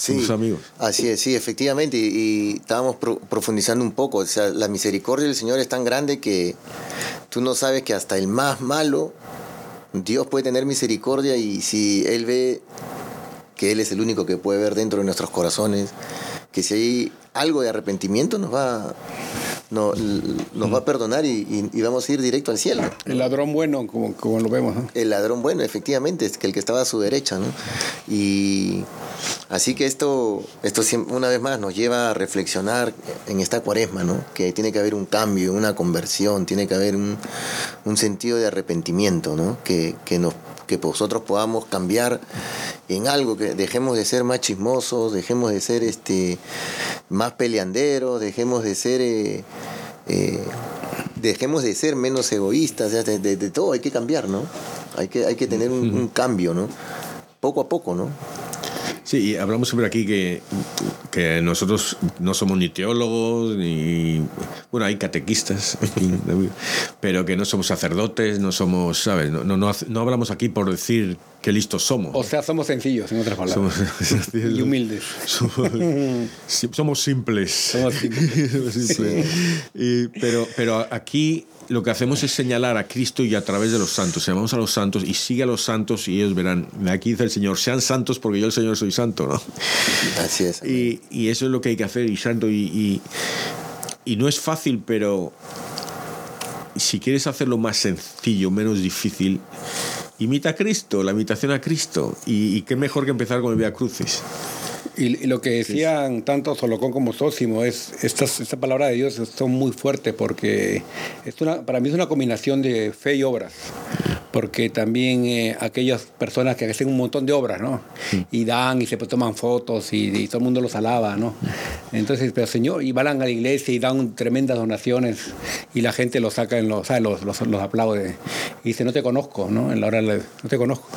sí, amigos. Así es, sí, efectivamente. Y, estábamos profundizando un poco. O sea, la misericordia del Señor es tan grande que tú no sabes que hasta el más malo, Dios puede tener misericordia y si Él ve que Él es el único que puede ver dentro de nuestros corazones, que si hay algo de arrepentimiento nos va, no, nos va a perdonar y, vamos a ir directo al cielo. El ladrón bueno, como, como lo vemos. El ladrón bueno, efectivamente, es que el que estaba a su derecha. ¿no? Y así que esto, esto una vez más nos lleva a reflexionar en esta cuaresma, ¿no? que tiene que haber un cambio, una conversión, tiene que haber un, un sentido de arrepentimiento, ¿no? que, que nos que nosotros podamos cambiar en algo, que dejemos de ser más chismosos, dejemos de ser este, más peleanderos, dejemos de ser... Eh, eh, dejemos de ser menos egoístas, de, todo hay que cambiar, ¿no? Hay que, hay que tener un, un cambio, ¿no? Poco a poco, ¿no? Sí, y hablamos siempre aquí que, que nosotros no somos ni teólogos, ni. Bueno, hay catequistas, pero que no somos sacerdotes, no somos, ¿sabes? No, no, no, hablamos aquí por decir qué listos somos. O sea, somos sencillos, en otras palabras. y humildes. Somos, simples. Somos simples. pero, pero aquí lo que hacemos es señalar a Cristo y a través de los santos. Llamamos a los santos y sigue a los santos y ellos verán. Aquí dice el Señor, sean santos porque yo el Señor soy santo, ¿no? Así es. Y, y eso es lo que hay que hacer y santo. Y, y, no es fácil, pero si quieres hacerlo más sencillo, menos difícil, imita a Cristo, la imitación a Cristo. Y, qué mejor que empezar con el Via Crucis. Y, lo que decían tanto Solocón como Sósimo es, esta, esta palabra de Dios son muy fuerte porque es una, para mí es una combinación de fe y obras. Porque también eh, aquellas personas que hacen un montón de obras, ¿no? Y dan y se toman fotos y, todo el mundo los alaba, ¿no? Entonces, pero Señor, y van a la iglesia y dan tremendas donaciones y la gente los saca en los, los, los, los aplaude. Y dice, no te conozco, ¿no? En la hora no te conozco.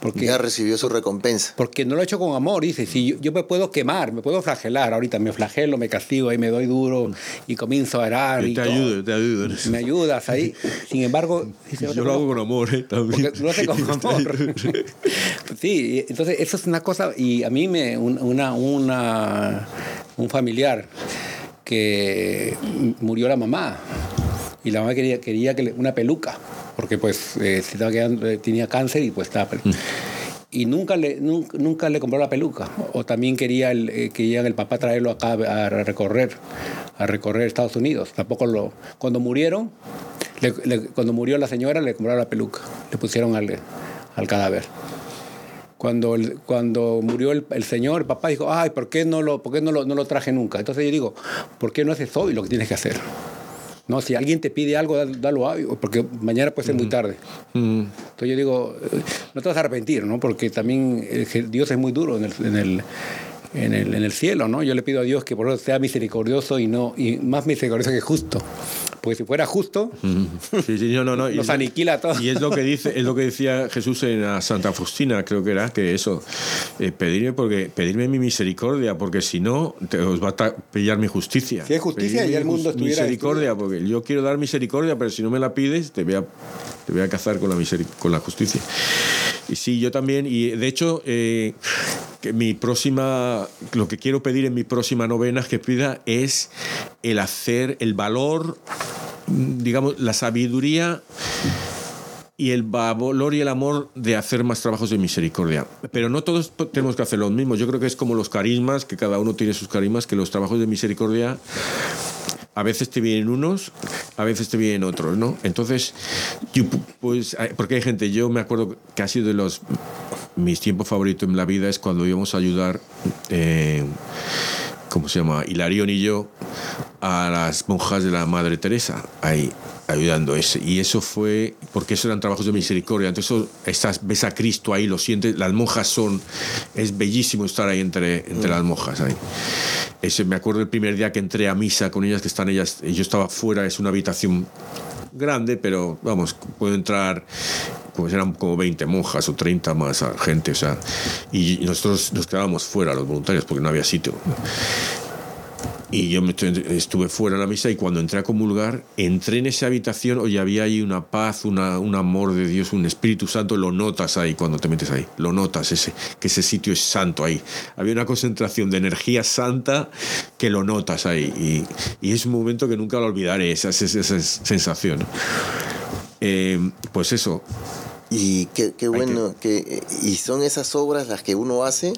Porque, ya recibió su recompensa. Porque no lo ha hecho con amor. Dice, si yo, me puedo quemar, me puedo flagelar. Ahorita me flagelo, me castigo, ahí me doy duro y comienzo a orar. Y te ayudo, te ayudo. Me ayudas ahí. Sin embargo... yo lo hago con amor, ¿eh? También. lo hace con amor. sí, entonces eso es una cosa... Y a mí me... Una, una, un familiar que murió la mamá y la mamá quería, quería que una peluca porque pues eh, eh, tenía cáncer y pues estaba... Mm. Y nunca le, nunca, le compró la peluca. O también quería el, eh, el papá traerlo acá a recorrer, a recorrer Estados Unidos. Tampoco lo... Cuando murieron, cuando murió la señora le compraron la peluca, le pusieron al, al cadáver cuando, cuando murió el, señor, el papá dijo, ay, ¿por qué, no lo, por qué no, lo, no lo traje nunca? Entonces yo digo, ¿por qué no haces hoy lo que tienes que hacer? No, si alguien te pide algo, dalo porque mañana puede ser muy tarde. Entonces yo digo, eh, no te vas a arrepentir, ¿no? Porque también eh, Dios es muy duro en el, en el en el, en el, cielo, ¿no? Yo le pido a Dios que por eso sea misericordioso y no y más misericordioso que justo. Porque si fuera justo, sí, sí, no, no, no. nos aniquila todo. Y es lo que dice, es lo que decía Jesús en Santa Faustina, creo que era, que eso, eh, pedirme porque pedirme mi misericordia, porque si no te, os va a pillar mi justicia. Si es justicia y el mundo estuviera misericordia, porque yo quiero dar misericordia, pero si no me la pides, te voy a, te voy a cazar con la con la justicia. Y sí, yo también, y de hecho, eh, mi próxima, lo que quiero pedir en mi próxima novena que pida es el hacer, el valor, digamos, la sabiduría y el valor y el amor de hacer más trabajos de misericordia. Pero no todos tenemos que hacer lo mismo. Yo creo que es como los carismas, que cada uno tiene sus carismas, que los trabajos de misericordia a veces te vienen unos, a veces te vienen otros, ¿no? Entonces, pues, porque hay gente, yo me acuerdo que ha sido de los mis tiempos favoritos en la vida es cuando íbamos a ayudar, eh, ¿cómo se llama? Hilarión y yo, a las monjas de la Madre Teresa, ahí ayudando ese. Y eso fue, porque eso eran trabajos de misericordia. Entonces, estás, ves a Cristo ahí, lo sientes, las monjas son, es bellísimo estar ahí entre, entre las monjas ahí. Ese, me acuerdo el primer día que entré a misa con ellas, que están ellas, yo estaba fuera, es una habitación grande, pero vamos, puedo entrar, pues eran como 20 monjas o 30 más gente, o sea, y nosotros nos quedábamos fuera, los voluntarios, porque no había sitio. Y yo me estuve fuera de la misa y cuando entré a comulgar, entré en esa habitación, oye, había ahí una paz, una, un amor de Dios, un Espíritu Santo, lo notas ahí cuando te metes ahí, lo notas, ese, que ese sitio es santo ahí. Había una concentración de energía santa que lo notas ahí. Y, y es un momento que nunca lo olvidaré, esa, esa, sensación. Eh, pues eso, y qué, qué bueno, que, y son esas obras las que uno hace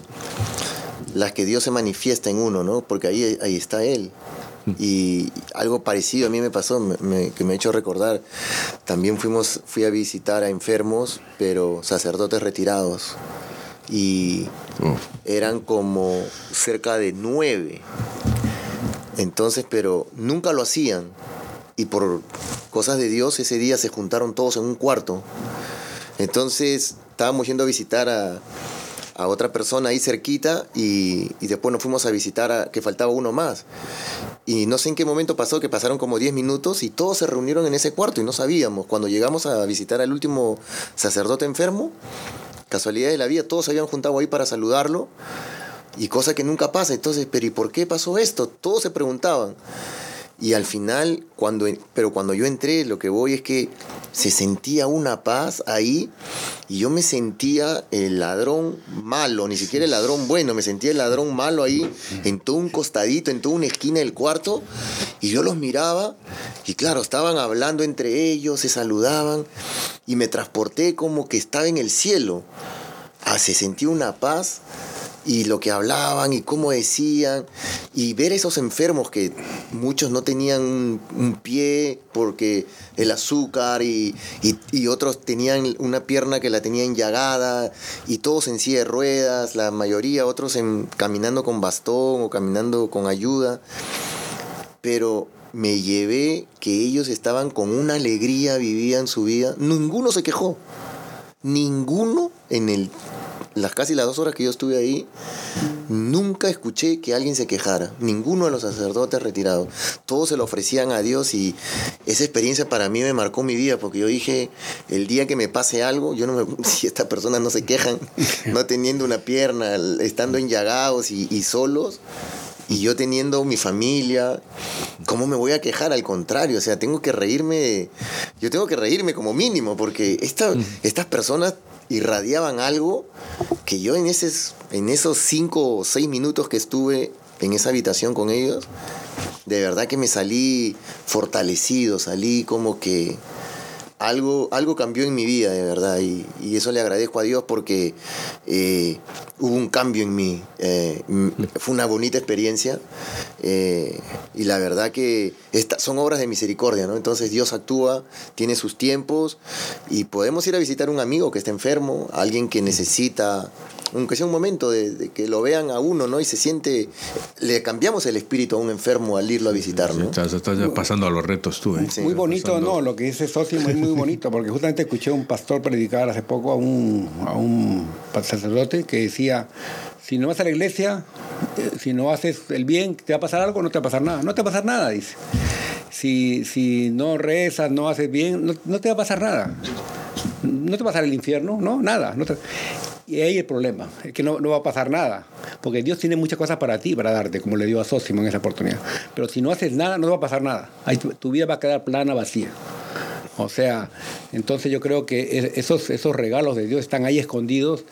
las que Dios se manifiesta en uno, ¿no? Porque ahí, ahí está Él. Y algo parecido a mí me pasó, que me ha hecho recordar. También fuimos, fui a visitar a enfermos, pero sacerdotes retirados. Y eran como cerca de nueve. Entonces, pero nunca lo hacían. Y por cosas de Dios, ese día se juntaron todos en un cuarto. Entonces, estábamos yendo a visitar a, a otra persona ahí cerquita y, después nos fuimos a visitar a que faltaba uno más. Y no sé en qué momento pasó, que pasaron como 10 minutos y todos se reunieron en ese cuarto y no sabíamos. Cuando llegamos a visitar al último sacerdote enfermo, casualidad de la vida, todos se habían juntado ahí para saludarlo y cosa que nunca pasa. Entonces, pero ¿y por qué pasó esto? Todos se preguntaban. Y al final, cuando, pero cuando yo entré, lo que voy es que se sentía una paz ahí y yo me sentía el ladrón malo, ni siquiera el ladrón bueno, me sentía el ladrón malo ahí en todo un costadito, en toda una esquina del cuarto y yo los miraba y claro, estaban hablando entre ellos, se saludaban y me transporté como que estaba en el cielo. Ah, se sentía una paz y lo que hablaban y cómo decían y ver esos enfermos que muchos no tenían un, pie porque el azúcar y, otros tenían una pierna que la tenían llagada y todos en silla de ruedas, la mayoría, otros en, caminando con bastón o caminando con ayuda, pero me llevé que ellos estaban con una alegría, vivían su vida, ninguno se quejó, ninguno en el las casi las dos horas que yo estuve ahí, nunca escuché que alguien se quejara. Ninguno de los sacerdotes retirados. Todos se lo ofrecían a Dios y esa experiencia para mí me marcó mi vida porque yo dije, el día que me pase algo, yo no me, si estas personas no se quejan, no teniendo una pierna, estando enllagados y, y solos, y yo teniendo mi familia, ¿cómo me voy a quejar? Al contrario, o sea, tengo que reírme, yo tengo que reírme como mínimo, porque esta, estas personas irradiaban algo que yo en, esos, en esos cinco o seis minutos que estuve en esa habitación con ellos, de verdad que me salí fortalecido, salí como que algo, algo cambió en mi vida, de verdad, y, eso le agradezco a Dios porque eh, hubo un cambio en mí. Eh, fue una bonita experiencia eh, y la verdad que son obras de misericordia, ¿no? Entonces Dios actúa, tiene sus tiempos y podemos ir a visitar a un amigo que está enfermo, alguien que necesita aunque sea un momento de, que lo vean a uno, ¿no? Y se siente, le cambiamos el espíritu a un enfermo al irlo a visitar, ¿no? estás, pasando a los retos tú, ¿eh? muy bonito, ¿no? Lo que dice Sosimo es muy bonito, porque justamente escuché a un pastor predicar hace poco a un, a un sacerdote que decía, si no vas a la iglesia, eh, si no haces el bien, ¿te va a pasar algo? No te va a pasar nada. No te va a pasar nada, dice. Si, si no rezas, no haces bien, no, te va a pasar nada. No te va a pasar el infierno, ¿no? Nada. No y ahí el problema, es que no, no, va a pasar nada, porque Dios tiene muchas cosas para ti, para darte, como le dio a Sósimo en esa oportunidad. Pero si no haces nada, no va a pasar nada. Tu vida va a quedar plana, vacía. O sea, entonces yo creo que esos, esos regalos de Dios están ahí escondidos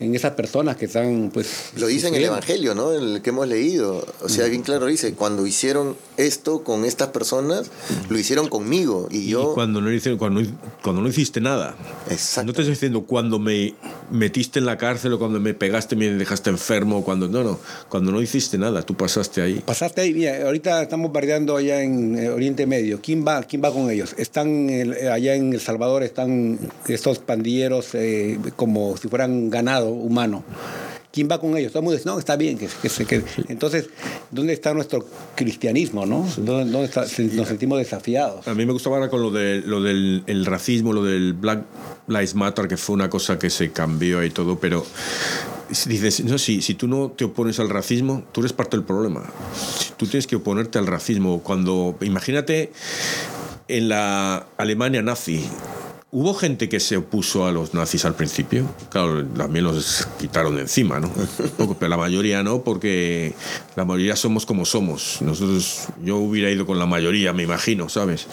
en esas personas que están, pues... Lo dice en el Evangelio, ¿no? En el que hemos leído. O sea, bien claro dice, cuando hicieron esto con estas personas, lo hicieron conmigo. Y, yo... cuando no, hicieron, cuando, cuando no hiciste nada. Exacto. No te estoy diciendo cuando me metiste en la cárcel o cuando me pegaste, me dejaste enfermo, cuando... No, no. Cuando no hiciste nada, tú pasaste ahí. Pasaste ahí. Mira, ahorita estamos bardeando allá en eh, Oriente Medio. ¿Quién va, quién va con ellos? Están eh, allá en El Salvador están estos pandilleros eh, como si fueran ganado humano. ¿Quién va con ellos? Todo el mundo dice, no, está bien, que, que, Entonces, ¿dónde está nuestro cristianismo, no? ¿Dónde, nos sentimos desafiados? A mí me gustaba ahora con lo, de, lo del racismo, lo del Black Lives Matter, que fue una cosa que se cambió y todo, pero dices, no, si, si tú no te opones al racismo, tú eres parte del problema. Tú tienes que oponerte al racismo. Cuando, imagínate en la Alemania nazi, Hubo gente que se opuso a los nazis al principio, claro, también los quitaron de encima, ¿no? Pero la mayoría no, porque la mayoría somos como somos. Nosotros, yo hubiera ido con la mayoría, me imagino, ¿sabes?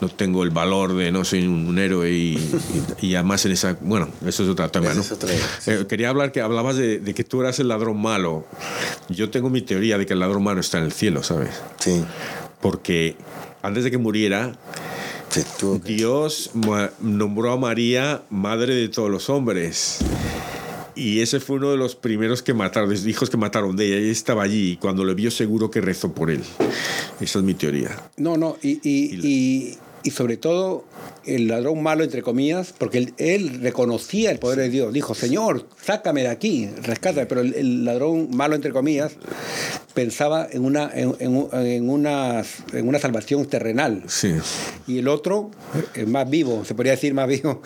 No tengo el valor de no soy un héroe y, además en esa, bueno, eso es otro tema, ¿no? Eh, quería hablar que hablabas de, de, que tú eras el ladrón malo. Yo tengo mi teoría de que el ladrón malo está en el cielo, ¿sabes? Sí. Porque antes de que muriera, Dios nombró a María madre de todos los hombres. Y ese fue uno de los primeros que mataron, los hijos que mataron de ella. Ella estaba allí y cuando le vio seguro que rezó por él. Esa es mi teoría. No, no, y, y, y, sobre todo el ladrón malo, entre comillas, porque él, él, reconocía el poder de Dios. Dijo, Señor, sácame de aquí, rescátame. Pero el, el ladrón malo, entre comillas, pensaba en una, en, en, una, en una salvación terrenal. Sí. Y el otro, es más vivo, se podría decir más vivo,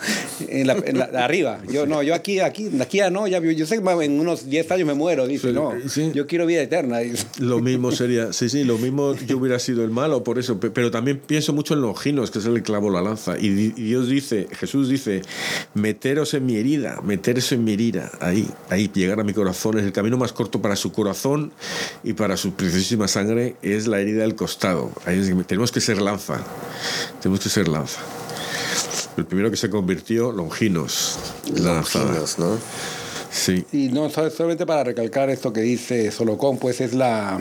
en la, en la arriba. Yo no, yo aquí, aquí, aquí ya no, ya, yo sé que en unos 10 años me muero, dice, no, yo quiero vida eterna. Lo mismo sería, sí, sí, lo mismo yo hubiera sido el malo por eso, pero también pienso mucho en Longinos, que es el clavo la lanza, y Dios dice, Jesús dice, meteros en mi herida, meteros en mi herida, ahí, ahí, llegar a mi corazón, es el camino más corto para su corazón y para su preciosísima sangre es la herida del costado. Ahí tenemos que ser lanza. Tenemos que ser lanza. El primero que se convirtió, Longinos. Longinos, ¿no? Sí. Y no, solamente para recalcar esto que dice Solocón, pues es la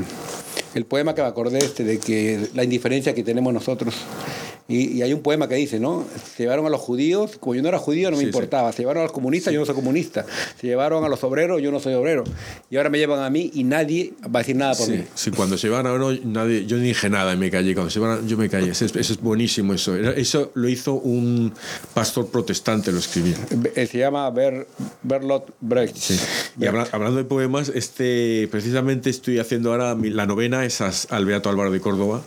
el poema que me acordé este de que la indiferencia que tenemos nosotros y, hay un poema que dice, ¿no? Se llevaron a los judíos, como yo no era judío no me importaba, se llevaron a los comunistas, yo no soy comunista, se llevaron a los obreros, yo no soy obrero, y ahora me llevan a mí y nadie va a decir nada por mí. Sí, cuando se llevan a uno, nadie, yo no dije nada y me callé, cuando se llevan yo me callé, eso, es buenísimo eso, eso lo hizo un pastor protestante, lo escribió. Eh, se llama Ber, Berlot Brecht. Sí. Y hablando de poemas, este, precisamente estoy haciendo ahora la novena, esas al Beato Álvaro de Córdoba,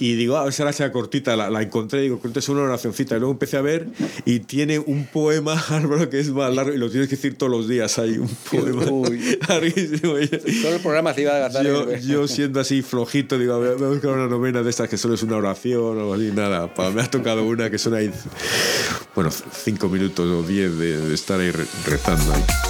Y digo, a ver si ahora sea cortita, la, la encontré, digo, es una oracióncita. Y luego empecé a ver y tiene un poema, Álvaro, que es más largo y lo tienes que decir todos los días. Hay un poema larguísimo. Todo el programa se iba a gastar. Yo, yo siendo así flojito, digo, voy a buscar una novena de estas que solo es una oración o así, nada. Me ha tocado una que son ahí, bueno, cinco minutos o diez de, estar ahí rezando ahí.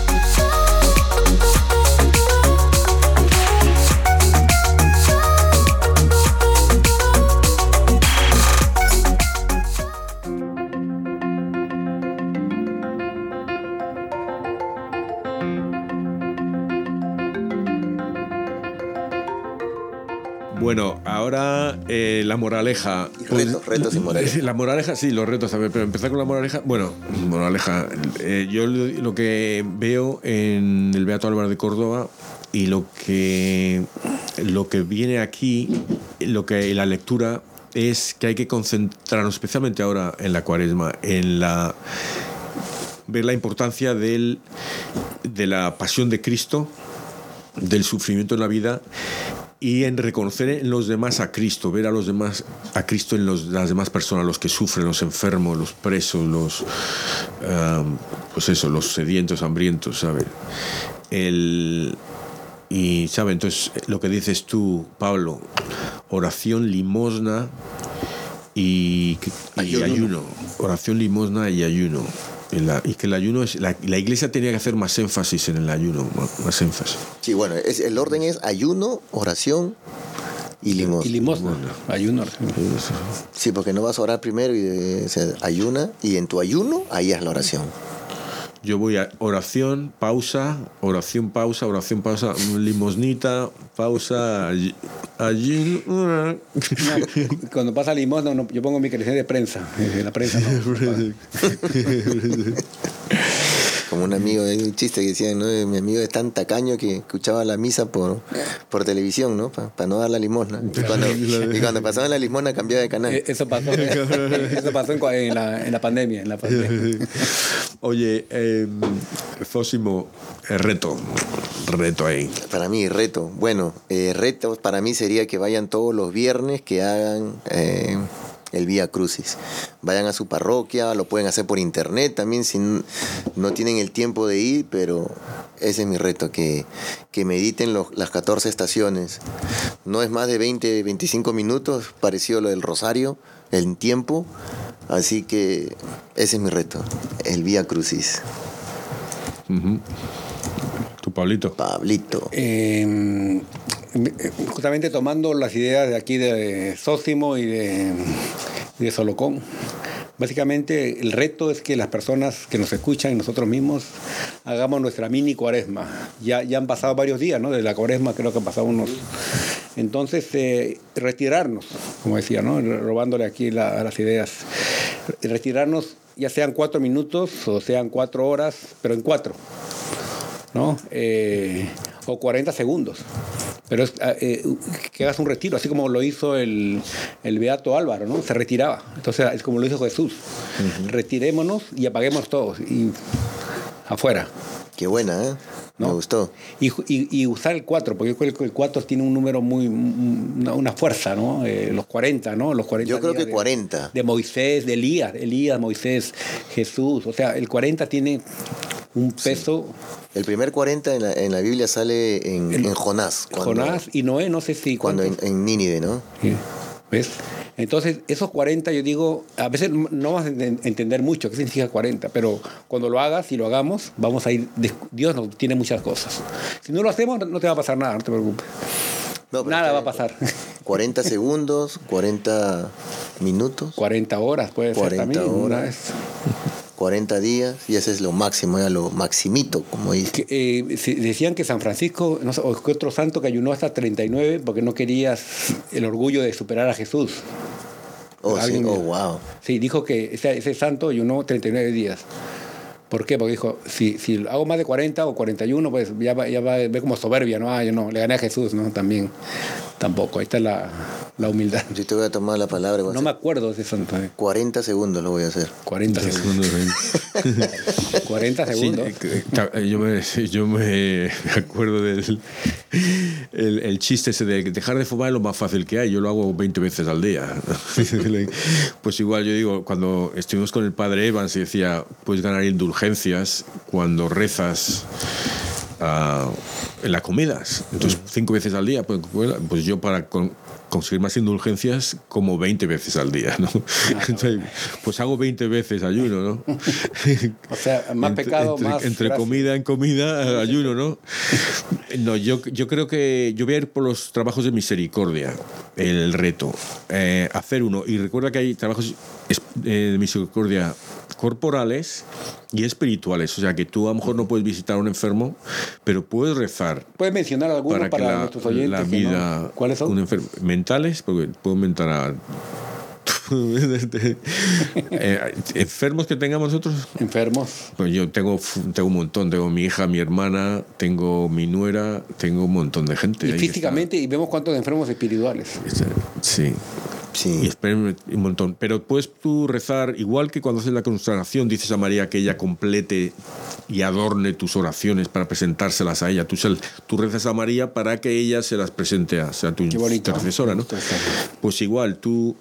Bueno, ahora eh, la moraleja. retos, retos y moraleja. La moraleja, sí, los retos también, pero empezar con la moraleja. Bueno, moraleja. Eh, yo lo que veo en el Beato Álvaro de Córdoba y lo que, lo que viene aquí, lo que la lectura es que hay que concentrarnos, especialmente ahora en la cuaresma, en la ver la importancia del, de la pasión de Cristo, del sufrimiento en la vida y en reconocer en los demás a Cristo, ver a los demás, a Cristo en los, las demás personas, los que sufren, los enfermos, los presos, los, pues eso, los sedientos, hambrientos, ¿sabes? El, y, ¿sabes? Entonces, lo que dices tú, Pablo, oración, limosna y, y ayuno. Oración, limosna y ayuno y que el ayuno es. La, iglesia tenía que hacer más énfasis en el ayuno, más, énfasis. Sí, bueno, es, el orden es ayuno, oración y limosna. Y limosna, ayuno. Sí, porque no vas a orar primero y se ayuna, y en tu ayuno ahí es la oración. Yo voy a oración, pausa, oración, pausa, oración, pausa, limosnita, pausa, allí. Cuando pasa limosna, yo pongo mi creación de prensa, de la prensa. Como un amigo, hay un chiste que decía, ¿no? Mi amigo es tan tacaño que escuchaba la misa por, por televisión, ¿no? Para no dar la limosna. Y cuando, y cuando pasaba la limosna cambiaba de canal. Eh, eso pasó, eso pasó en, la, en la pandemia. En la pandemia. Oye, eh, Fósimo, reto, reto ahí. Para mí, reto. Bueno, eh, reto para mí sería que vayan todos los viernes, que hagan... Eh, el Vía Crucis. Vayan a su parroquia, lo pueden hacer por internet también si no tienen el tiempo de ir, pero ese es mi reto, que, que mediten las 14 estaciones. No es más de 20, 25 minutos, parecido lo del Rosario, el tiempo, así que ese es mi reto, el Vía Crucis. ¿Tu Pablito? Pablito. Em, justamente tomando las ideas de aquí de Sósimo y de, de Solocón. Básicamente el reto es que las personas que nos escuchan y nosotros mismos hagamos nuestra mini cuaresma. Ya, ya han pasado varios días, ¿no? De la cuaresma creo que han pasado unos... Entonces, eh, retirarnos, como decía, ¿no? Robándole aquí las ideas. Retirarnos ya sean cuatro minutos o sean cuatro horas, pero en cuatro. ¿no? Eh, o 40 segundos. Pero es, ah, eh, que hagas un retiro, así como lo hizo el, el, Beato Álvaro, ¿no? Se retiraba. Entonces es como lo hizo Jesús. Retirémonos y apaguemos todos. Y afuera. Qué buena, ¿eh? Me gustó. Y, y, usar el 4, porque yo creo que el 4 tiene un número muy. una, fuerza, ¿no? Eh, los 40, ¿no? Los 40 yo creo que 40. De Moisés, de Elías, Elías, Moisés, Jesús. O sea, el 40 tiene un peso. El primer 40 en la, en la Biblia sale en, en Jonás. Jonás y Noé, no sé si. Cuando en, en, Nínive, ¿no? ¿Ves? Entonces, esos 40, yo digo, a veces no vas a entender mucho qué significa 40, pero cuando lo hagas y lo hagamos, vamos a ir. Dios nos tiene muchas cosas. Si no lo hacemos, no te va a pasar nada, no te preocupes. Nada va a pasar. 40 segundos, 40 minutos. 40 horas puede 40 ser también. Horas. 40 días y ese es lo máximo, ya lo maximito, como dice. Eh, decían que San Francisco, no sé, o que otro santo que ayunó hasta 39 porque no querías el orgullo de superar a Jesús. Oh, sí, oh wow. Sí, dijo que ese, ese, santo ayunó 39 días. ¿Por qué? Porque dijo, si, si hago más de 40 o 41, pues ya va, ya va a ver como soberbia, ¿no? Ah, yo no, le gané a Jesús, ¿no? También. Tampoco, ahí está la, la humildad. Yo te voy a tomar la palabra. No me acuerdo de ese santo. 40 segundos lo voy a hacer. 40 segundos. 40 segundos. yo, me, yo me acuerdo del el, el, chiste ese de dejar de fumar es lo más fácil que hay. Yo lo hago 20 veces al día. pues igual yo digo, cuando estuvimos con el padre Evans y decía, puedes ganar indulgencias cuando rezas en las comidas. Entonces, cinco veces al día, pues, pues yo para conseguir más indulgencias, como 20 veces al día, ¿no? pues hago 20 veces ayuno, ¿no? o sea, más pecado, entre, más. Entre comida en comida, ayuno, ¿no? No, yo, yo creo que yo voy a ir por los trabajos de misericordia, el reto. Eh, hacer uno. Y recuerda que hay trabajos eh, de misericordia corporales y espirituales. O sea, que tú a lo mejor no puedes visitar a un enfermo, pero puedes rezar. ¿Puedes mencionar algunos para, la, nuestros oyentes? La vida, ¿Cuáles son? mentales, porque puedo mentar a eh, enfermos que tengamos nosotros enfermos pues yo tengo tengo un montón tengo mi hija mi hermana tengo mi nuera tengo un montón de gente y físicamente y vemos cuántos enfermos espirituales sí Sí. Y esperen un montón. Pero puedes tú rezar, igual que cuando haces la consagración, dices a María que ella complete y adorne tus oraciones para presentárselas a ella. Tú, tú rezas a María para que ella se las presente a, sea tu intercesora, ¿no? Pues igual, tú.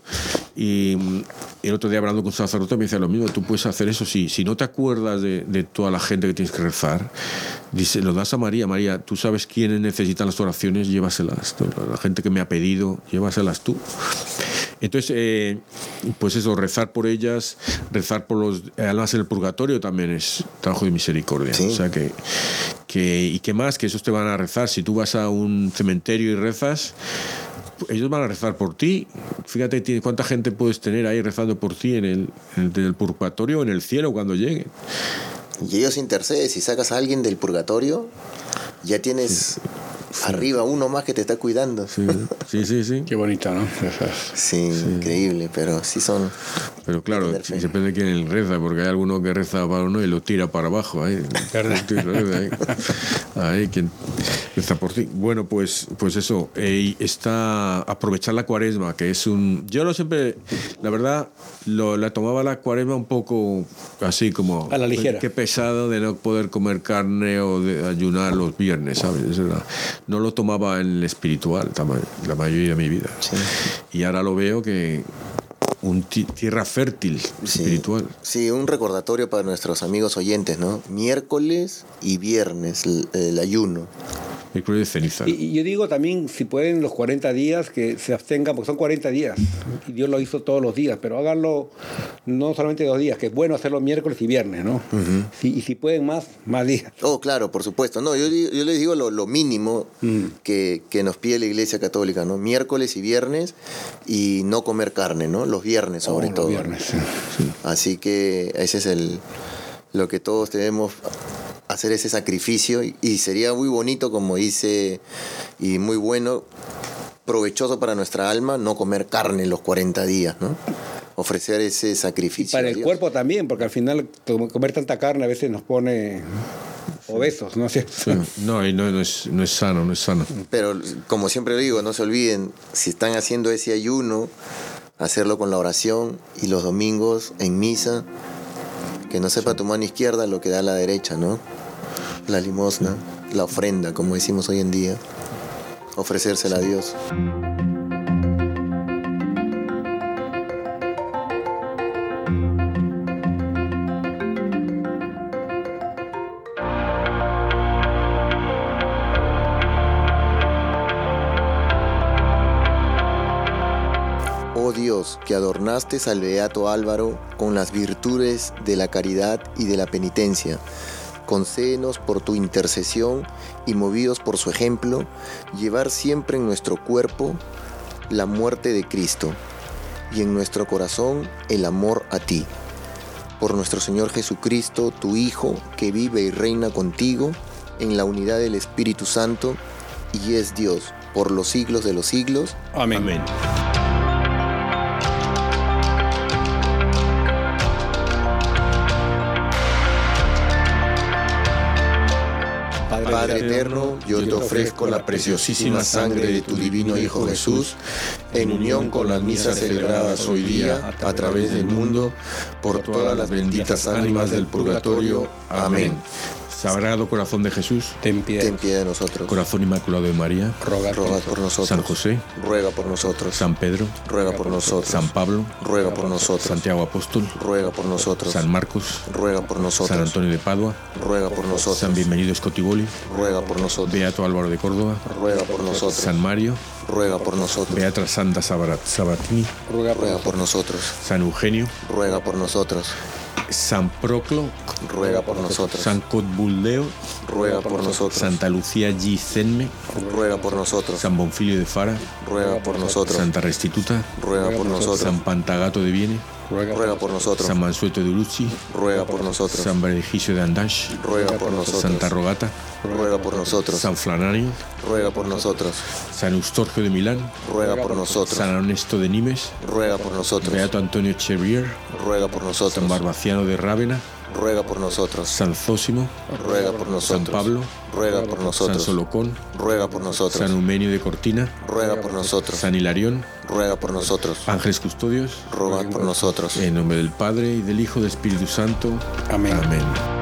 Y el otro día hablando con sacerdote me decía lo mismo, tú puedes hacer eso si, si no te acuerdas de, de toda la gente que tienes que rezar, dice, lo das a María, María, tú sabes quiénes necesitan las oraciones, llévaselas. La gente que me ha pedido, llévaselas tú. Entonces, eh, pues eso, rezar por ellas, rezar por los almas del purgatorio también es trabajo de misericordia. O sea que, que, y qué más, que esos te van a rezar. Si tú vas a un cementerio y rezas, ellos van a rezar por ti. Fíjate cuánta gente puedes tener ahí rezando por ti en el, en el purgatorio o en el cielo cuando llegue. Y ellos interceden. Si sacas a alguien del purgatorio, ya tienes arriba uno más que te está cuidando. Sí, sí, sí. Qué bonito, ¿no? Sí, increíble, pero sí son... Pero claro, depende de quién reza, porque hay alguno que reza para uno y lo tira para abajo. Ahí, ahí, ahí quien reza por ti. Bueno, pues, pues eso, eh, está aprovechar la cuaresma, que es un... Yo lo siempre, la verdad, lo, la tomaba la cuaresma un poco así como... A la ligera. Qué pesado de no poder comer carne o de ayunar los viernes, ¿sabes? No lo tomaba en el espiritual la mayoría de mi vida. Y ahora lo veo que un tierra fértil espiritual. Sí, un recordatorio para nuestros amigos oyentes, ¿no? Miércoles y viernes el ayuno de ceniza. Y, yo digo también, si pueden, los 40 días, que se abstengan, porque son 40 días. Y Dios lo hizo todos los días, pero háganlo no solamente dos días, que es bueno hacerlo miércoles y viernes, ¿no? y si pueden más, más días. Oh, claro, por supuesto. No, yo, yo les digo lo, mínimo que, que, nos pide la Iglesia Católica, ¿no? Miércoles y viernes y no comer carne, ¿no? Los viernes sobre oh, todo. Los viernes, Así que ese es el lo que todos tenemos hacer ese sacrificio y, sería muy bonito, como dice, y muy bueno, provechoso para nuestra alma, no comer carne los 40 días, ¿no? Ofrecer ese sacrificio. para el cuerpo también, porque al final comer tanta carne a veces nos pone obesos, ¿no es No, y no, es, no es sano, no es sano. Pero como siempre digo, no se olviden, si están haciendo ese ayuno, hacerlo con la oración y los domingos en misa, que no sepa tu mano izquierda lo que da la derecha, ¿no? la limosna, la ofrenda, como decimos hoy en día, ofrecérsela a Dios. Dios, que adornaste al beato Álvaro con las virtudes de la caridad y de la penitencia, concédenos por tu intercesión y movidos por su ejemplo, llevar siempre en nuestro cuerpo la muerte de Cristo y en nuestro corazón el amor a ti. Por nuestro Señor Jesucristo, tu Hijo, que vive y reina contigo en la unidad del Espíritu Santo y es Dios por los siglos de los siglos. Amén. Amén. Padre eterno, yo te ofrezco la preciosísima sangre de tu divino Hijo Jesús, en unión con las misas celebradas hoy día a través del mundo, por todas las benditas ánimas del purgatorio. Amén. Sagrado Corazón de Jesús, ten piedad, de nosotros. Corazón Inmaculado de María, ruega, por nosotros. San José, ruega por nosotros. San Pedro, ruega por nosotros. San Pablo, ruega por nosotros. Santiago Apóstol, ruega por nosotros. San Marcos, ruega por nosotros. San Antonio de Padua, ruega por nosotros. San Bienvenido Scotigoli, ruega por nosotros. Beato Álvaro de Córdoba, ruega por nosotros. San Mario, ruega por nosotros. Beata Santa Sabatini, ruega por nosotros. San Eugenio, ruega por nosotros. San Proclo, ruega por nosotros. San Cotbuldeo, ruega por nosotros. Santa Lucía Gizenme, ruega por nosotros. San Bonfilio de Fara, ruega por nosotros. Santa Restituta, ruega por nosotros. San Pantagato de Viene, ruega por nosotros. San Mansueto de Urucci, ruega por nosotros. San Beneficio de Andash, ruega por nosotros. Santa Rogata, ruega por nosotros. San Flanario, ruega por nosotros. San Eustorgio de Milán, ruega por nosotros. San Ernesto de Nimes, ruega por nosotros. Beato Antonio Cherrier, ruega por nosotros. San Barbaciano de Rávena, ruega por nosotros. San Zósimo, ruega por nosotros. San Pablo, ruega por nosotros. San Solocón, ruega por nosotros. San Eumenio de Cortina, ruega por nosotros. San Hilarión, ruega por nosotros. Ángeles Custodios, ruega por nosotros. En nombre del Padre y del Hijo y del Espíritu Santo. Amén. Amén.